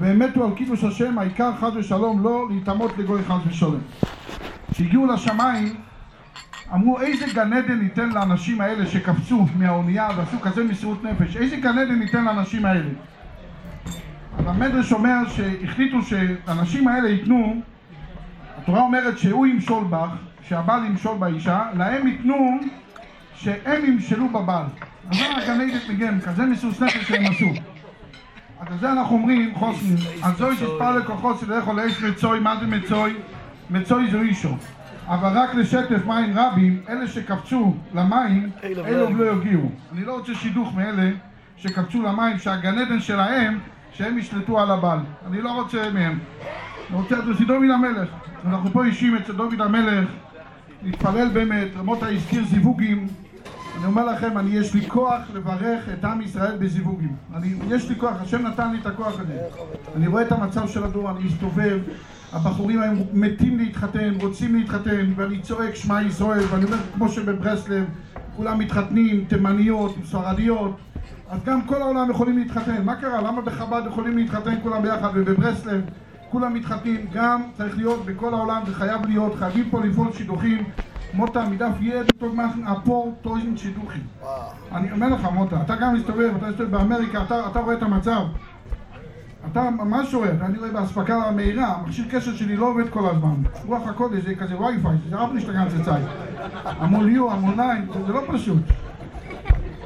Speaker 4: והם מתו על קידוש השם, העיקר חס ושלום לא להיטמות לגוי חס ושלום. כשהגיעו לשמיים אמרו איזה גן עדן ניתן לאנשים האלה שקפצו מהאונייה ועשו כזה מסירות נפש, איזה גן עדן ניתן לאנשים האלה? אז המדרש אומר שהחליטו שהאנשים האלה ייתנו, התורה אומרת שהוא ימשול בך, שהבעל ימשול באישה, להם ייתנו שהם ימשלו בבעל. אז זה הגן עדן מגן, כזה מסירות נפש שהם עשו. אז זה אנחנו אומרים חוסן, אז זוהי תספר לכוחות שלכו לאש מצוי, מה זה מצוי? מצוי זו אישו. אבל רק לשטף מים רבים, אלה שקפצו למים, אלו לא יגיעו. אני לא רוצה שידוך מאלה שקפצו למים, שהגן עדן שלהם, שהם ישלטו על הבעל. אני לא רוצה מהם. אני רוצה את רבי דוד המלך. אנחנו פה אישים אצל דוד המלך, להתפלל באמת, רמותה הזכיר זיווגים. אני אומר לכם, אני יש לי כוח לברך את עם ישראל בזיווגים. אני, יש לי כוח, השם נתן לי את הכוח הזה. אני רואה את המצב של הדור, אני מסתובב, הבחורים היום מתים להתחתן, רוצים להתחתן, ואני צועק שמע ישראל, ואני אומר, כמו שבברסלב, כולם מתחתנים, תימניות, ספרדיות, אז גם כל העולם יכולים להתחתן. מה קרה? למה בחב"ד יכולים להתחתן כולם ביחד, ובברסלב כולם מתחתנים? גם צריך להיות בכל העולם, זה חייב להיות, חייבים פה לפעול שידוכים. מוטה, מדף יד, מאכן, אפור, טויזן שידוכים. אני אומר לך, מוטה, אתה גם מסתובב, אתה מסתובב באמריקה, אתה, אתה רואה את המצב. אתה ממש רואה, אני רואה באספקה המהירה, המכשיר קשר שלי לא עובד כל הזמן. רוח הקודש זה כזה וי-פיי, זה אף נשתגע צאצאי. המון ליו, המון ניים, זה, זה לא פשוט.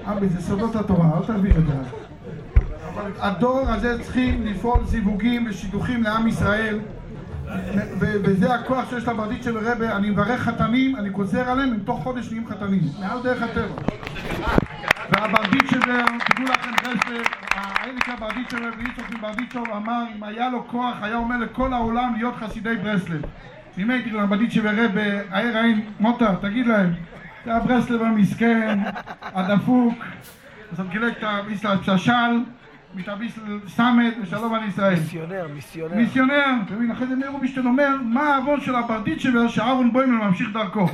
Speaker 4: אבי, זה סודות התורה, אל תבין את זה. הדור הזה צריכים לפעול זיווגים ושידוכים לעם ישראל. וזה הכוח שיש לברדיצ'ה ורבה, אני מברך חתנים, אני גוזר עליהם, הם תוך חודש נהיים חתנים, מעל דרך הטבע. והברדיצ'בר, תדעו לכם ברסלב, האליקה ברדיצ'בר ויצחק מברדיצ'וב אמר, אם היה לו כוח, היה אומר לכל העולם להיות חסידי ברסלב. אם הייתי לו ברדיצ'בר רבה, הער עין, מוטה, תגיד להם, זה הברסלב המסכן, הדפוק, אז הוא גילק את הביסל ששל, מתאביס סמט ושלום על ישראל.
Speaker 3: מיסיונר, מיסיונר.
Speaker 4: מיסיונר, אתה מבין, אחרי זה מאיר רובינשטיין אומר, מה העוון של הברדיצ'בר שאהרון בוימל ממשיך דרכו?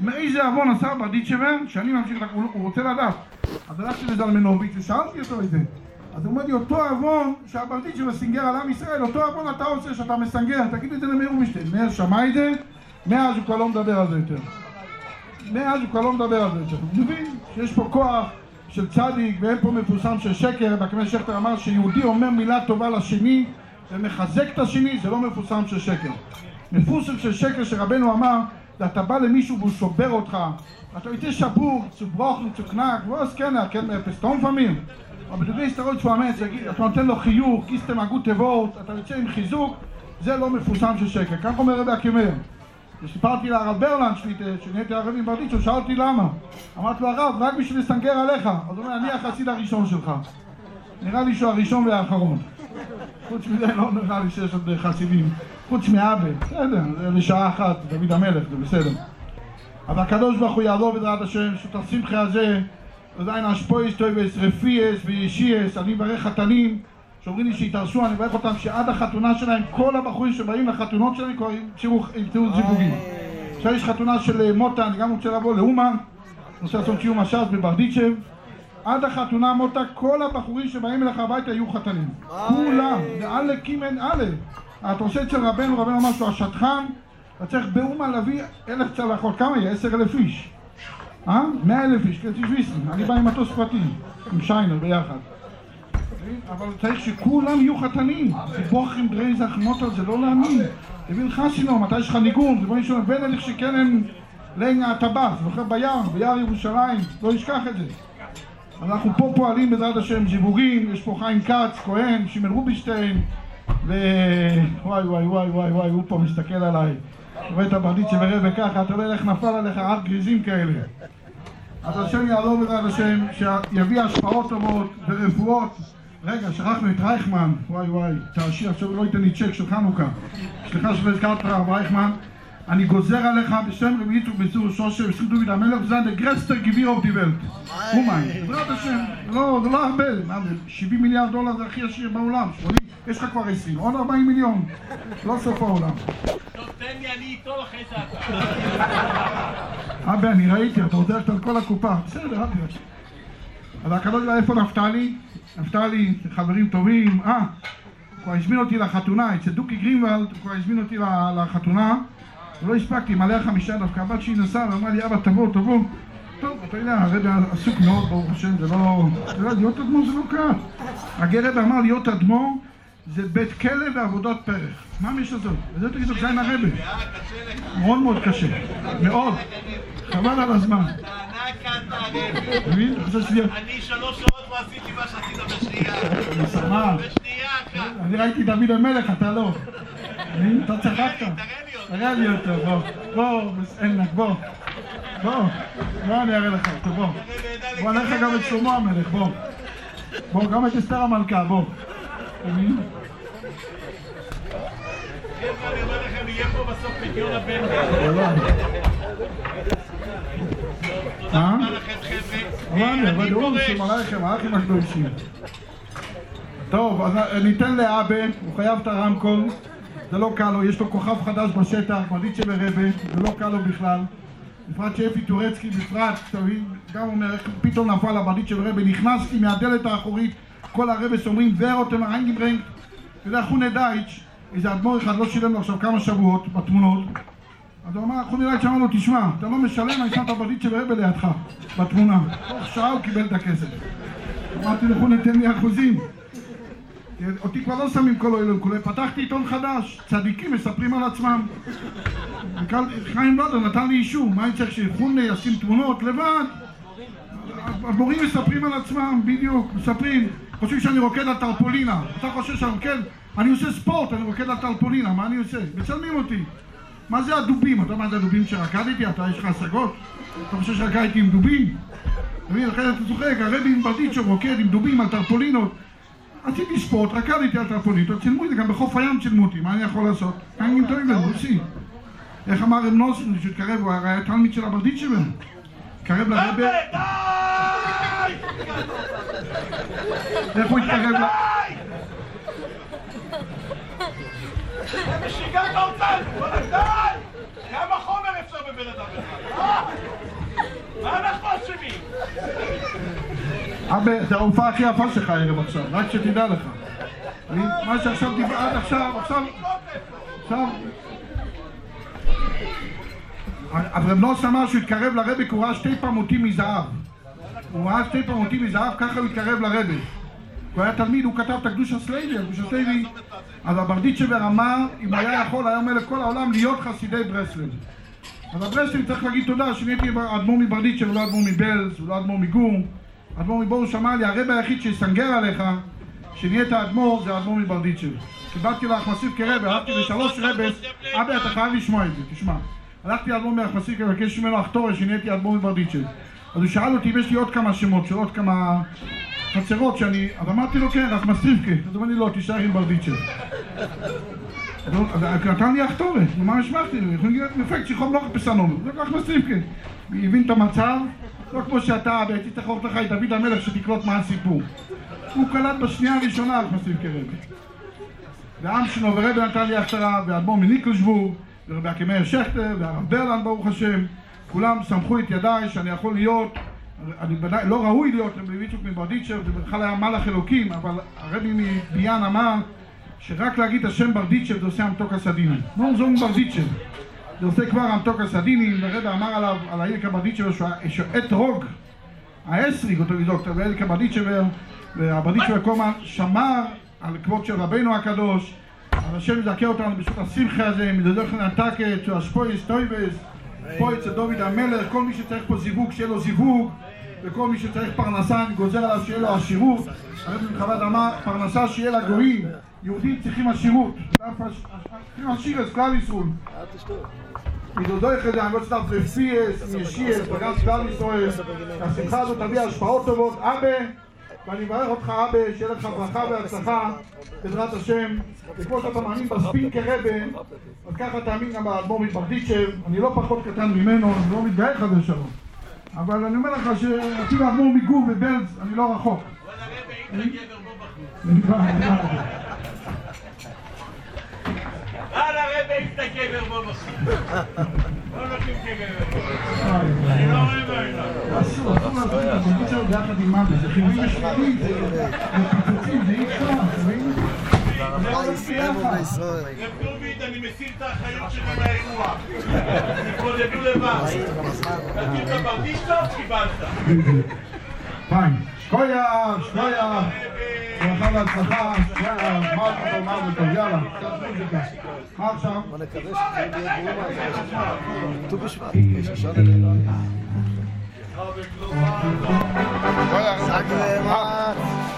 Speaker 4: מאיזה עוון עשה הברדיצ'בר שאני ממשיך הוא רוצה לדעת. אז הלכתי לזלמנוביץ' ושאלתי אותו את זה. אז הוא אומר לי, אותו עוון שהברדיצ'בר סינגר על עם ישראל, אותו עוון אתה עושה שאתה מסנגר, תגיד את זה למאיר רובינשטיין. מאיר שמע את זה, מאז הוא כבר לא מדבר על זה יותר. מאז הוא כבר לא מדבר על זה יותר. הוא מבין שיש פה כוח של צדיק ואין פה מפורסם של שקר, והכמל שכטר אמר שיהודי אומר מילה טובה לשני ומחזק את השני, זה לא מפורסם של שקר. מפורסם של שקר שרבנו אמר, זה אתה בא למישהו והוא שובר אותך, אתה יוצא שבור, zu knack, was kann er, kennt man etwas Tom von mir? אבל du gehst דרוש פרמנט, אתה נותן לו חיוך, גיסטם הגות תיבות, אתה יוצא עם חיזוק, זה לא מפורסם של שקר. כך אומר רבי עקימר. וסיפרתי לרב ברלנד שלי, כשנהייתי הרבי מברדיצ'ב, שאלתי למה. אמרתי לו, הרב, רק בשביל לסנגר עליך. אז הוא אומר, אני החסיד הראשון שלך. נראה לי שהוא הראשון והאחרון. חוץ מזה לא נראה לי שיש עוד חסידים. חוץ מאבא, בסדר, זה לשעה אחת, דוד המלך, זה בסדר. אבל הקדוש ברוך הוא יעזור בעזרת השם, שאת השמחה הזה, עדיין השפעות טובות, רפואות וישועות, אני מברך חתנים, שאומרים לי שיתארשו, אני מברך אותם שעד החתונה שלהם, כל הבחורים שבאים לחתונות שלהם כבר ימצאו זיווגים. עכשיו יש חתונה של מוטה, אני גם רוצה לבוא לאומן, רוצה לעשות קיום הש"ס בברדיצ'ב. עד החתונה מוטה, כל הבחורים שבאים אליך הביתה יהיו חתנים. כולם, ואללה קימן. אתה עושה אצל רבנו, רבנו אמר שהוא השטחן, אתה צריך באומן להביא אלף צלחות, כמה יהיה? עשר אלף איש. אה? מאה אלף איש, תשביסי. אני בא עם מטוס פרטי, עם שיינר ביחד. אבל צריך שכולם יהיו חתנים. זה בוכרים דרייזך מוטו, זה לא להאמין. תבין חסינו, מתי יש לך ניגון, זה בואי שונה, בין הליך שכן הם לעין הטבח, זוכר ביער, ביער ירושלים, לא ישכח את זה. אנחנו פה פועלים בעזרת השם זיווגים, יש פה חיים כץ, כהן, שמעון רובינשטיין, ו... וואי וואי וואי וואי וואי, הוא פה מסתכל עליי. רואה את הברדיצ'ה ורבה ככה, אתה יודע איך נפל עליך הר גריזים כאלה. אז השם יעלו בעזרת השם, שיביא השפעות טובות ורפואות. רגע, שכחנו את רייכמן, וואי וואי, תעשיר, עכשיו לא ייתן לי צ'ק של חנוכה. סליחה שהזכרת הרב רייכמן. אני גוזר עליך בשם רבי יצחק בצור שושר בזכות דוד המלך, זה הגרעסטער גביר אויף די וועלט. אמן, בעזרת השם, לא, זה לא הרבה, מה זה, 70 מיליארד דולר זה הכי עשיר בעולם, 80, יש לך כבר 20, עוד 40 מיליון, לא סוף העולם.
Speaker 1: טוב, תן לי, אני איתו אחרי זה אתה. [laughs]
Speaker 4: אבא, אני ראיתי, אתה רוצה ללכת על כל הקופה, בסדר, תראה. אז הקדוש ברוך איפה נפתלי? נפתלי, חברים טובים, אה, הוא כבר הזמין אותי לחתונה, אצל דוקי גרינוולד, הוא כבר הזמין אותי לחתונה, ולא הספקתי, מלא חמישה דווקא, הבת שלי נסעה ואמרה לי, אבא, תבוא, תבוא. טוב, אתה יודע, הרבי עסוק מאוד, ברוך השם, זה לא... אתה יודע, להיות אדמו"ר זה לא קל. הגרב אמר להיות אדמו"ר זה בית כלא ועבודות פרח. מה יש לזה? וזה תגיד לך, זה עם הרבי. מאוד מאוד קשה. מאוד. חבל על הזמן.
Speaker 1: אני שלוש שעות לא עשיתי מה שעשית בשנייה. בשנייה, כאן.
Speaker 4: אני ראיתי דוד המלך, אתה לא. אתה צחקת. תראה לי אותו, בוא. בוא, בסענק, בוא. בוא. בוא אני אראה לך אותו, בוא. בוא נראה לך גם את שלמה המלך, בוא. בוא, גם את אסתר המלכה, בוא. אתה מבין?
Speaker 1: חבר'ה, אני אומר לכם, יהיה פה בסוף פדיון הבן.
Speaker 4: אה?
Speaker 1: תודה לכם, חבר'ה. אני
Speaker 4: אבל הוא
Speaker 1: פורש.
Speaker 4: שמלאכם, האחים הקדושים. טוב, אז ניתן לאבא, הוא חייב את הרמקול, זה לא קל לו, יש לו כוכב חדש בשטח, מרדיצ'ה ורבה, זה לא קל לו בכלל. בפרט שאפי טורצקי, בפרט, אתה מבין, גם אומר, פתאום נפל הברדיצ'ה ורבה, נכנסתי מהדלת האחורית, כל הרבס אומרים, ורותם אתה יודע, חונה דייטש, איזה אדמו"ר אחד לא שילם לו עכשיו כמה שבועות בתמונות, אז הוא אמר, חוני דייטש אמר לו, תשמע, אתה לא משלם, אני שם את הברדיצ'ה ורבה לידך, בתמונה. תוך שעה הוא קיבל את הכסף. אמרתי לכו ניתן לי אחוזים. אותי כבר לא שמים כל אוהל וכולי, פתחתי עיתון חדש, צדיקים מספרים על עצמם. חיים בלאדר נתן לי אישור, מה אני צריך שחונה ישים תמונות לבד? המורים מספרים על עצמם, בדיוק, מספרים. חושבים שאני רוקד על טרפולינה. אתה חושב שאני רוקד? אני עושה ספורט, אני רוקד על טרפולינה, מה אני עושה? מצלמים אותי. מה זה הדובים? אתה מה זה הדובים שרקדתי? אתה, יש לך השגות? אתה חושב שרקדתי עם דובים? אתה מבין, זה אתה צוחק, הרבי עם ברדיצ'ו רוקד עם דובים על טרפולינות. עשיתי ספורט, רקדתי על טרפולינות, צילמו אותי, גם בחוף הים צילמו אותי, מה אני יכול לעשות? אני טועים לנו, עושים. איך אמר רב נוסון, שהתקרב, הוא היה תלמיד של הברדיצ'ו. התקרב לרבי... איך הוא התקרב ל...
Speaker 1: שיגעת אותנו, די! כמה חומר אפשר בבן אדם אחד? אה? מה אנחנו אשמים?
Speaker 4: אבא, זה ההופעה הכי יפה שלך הערב עכשיו, רק שתדע לך. אני, מה שעכשיו עד עכשיו, עכשיו, עכשיו... רב נוס אמר שהוא התקרב לרבי כי הוא ראה שתי פמוטים מזהב. הוא ראה שתי פמוטים מזהב, ככה הוא התקרב לרבי. הוא היה תלמיד, הוא כתב את הקדוש הסלייבי, הקדוש הסלייבי. אז הברדיצ'בר אמר, אם היה יכול, היה אומר לכל העולם להיות חסידי ברסלב. אז הברסלב צריך להגיד תודה שנהייתי אדמו"ר מברדיצ'ב, לא אדמו"ר מבלז, לא אדמו"ר מגור. אדמו"ר מבורוש אמר לי, הרב היחיד שיסנגר עליך, שנהיית אדמו"ר, זה האדמו"ר מברדיצ'ב. קיבלתי לאחמסיב כרבה, הלכתי לשלוש רבס, אבא, אתה חייב לשמוע את זה, תשמע. הלכתי לאדמו"ר מאחמסיב לבקש ממנו אחתורש, שנהייתי אדמו"ר מברדיצ'ב. אז הוא שאל אותי אם יש לי עוד כמה שמות של עוד כמה חצרות שאני... אז אמרתי לו כן, אחמסיבקה. אז הוא אמר לי לא, תישאר עם ברדיצ'ב. אז הוא- נתן לי אחתורת, מה השמחתי לו? יכולים להגיד, מפלגת שיכום לא חפשנו, זה כך מסריפקה. הבין את המצב, לא כמו שאתה, צריך לראות לך את דוד המלך שתקלוט מה הסיפור. הוא קלט בשנייה הראשונה על רבי. ועם שלו ורבי נתן לי הכשרה, ואדמו"ר מניקלשבורג, ורבי אקימאיר שכטר, והרב ברלנד ברוך השם, כולם סמכו את ידיי שאני יכול להיות, אני ודאי לא ראוי להיות רבי ויצ'וק מברדיצ'ב, זה בכלל היה מלאך אלוקים, אבל הרבי מביאן אמר שרק להגיד את השם ברדיצ'ב זה עושה המתוק הסדינים. לא זו מברדיצ'ב. עושה כבר המתוק הסדינים, והרבי אמר עליו, על העיר קברדיצ'ב, שהוא אתרוג, האסריג אותו לדוקטור, ואל קברדיצ'בר, והברדיצ'בר כל שמר על כבוד של רבנו הקדוש, אבל השם יזכה אותנו בשעות השמחה הזה, נתקת, שהוא אשפויס טויבס, פה אצל דוד המלך, כל מי שצריך פה זיווג, שיהיה לו זיווג, וכל מי שצריך פרנסה, אני גוזר עליו שיהיה לו עשירות. הרבי מחב"ד אמר, פרנסה שיהיה לגויים, יהודים צריכים עשירות. צריכים עשיר את כלל ישראל. מדודך הזה, אני לא צטף רפיאס, מישיאס, בגן כלל ישראל, השמחה הזאת תביא השפעות טובות. אבא, ואני מברך אותך אבא, שיהיה לך ברכה והצלחה, בעזרת השם. וכמו שאתה מאמין בספין כרבה, אז ככה תאמין גם באדמו"ר מברדיצ'ב. אני לא פחות קטן ממנו, אני לא מתגאה חבר שלום. אבל אני אומר לך שאפילו האדמו"ר מגור ובלז, אני לא רחוק.
Speaker 1: על הרבה עם את הקבר בו בחיים.
Speaker 4: אי אפשר, אתה מבין? זה לא הולך ביחד.
Speaker 1: רב דוד, אני מסיר את האחריות שלי מהאירוע. תתמודדו לבד. תקים את הברדיצ'וב, קיבלת.
Speaker 4: פיין. שכויה, שכויה. ברכה והצלחה, שכויה, מה אתה אומר וטוב, יאללה. קצת מוזיקה. מה עכשיו?
Speaker 3: בוא נקווה שזה יהיה גרוע. ט"ו בשבט, יש ראשון אלינו.
Speaker 4: שכויה,
Speaker 3: סגרמת.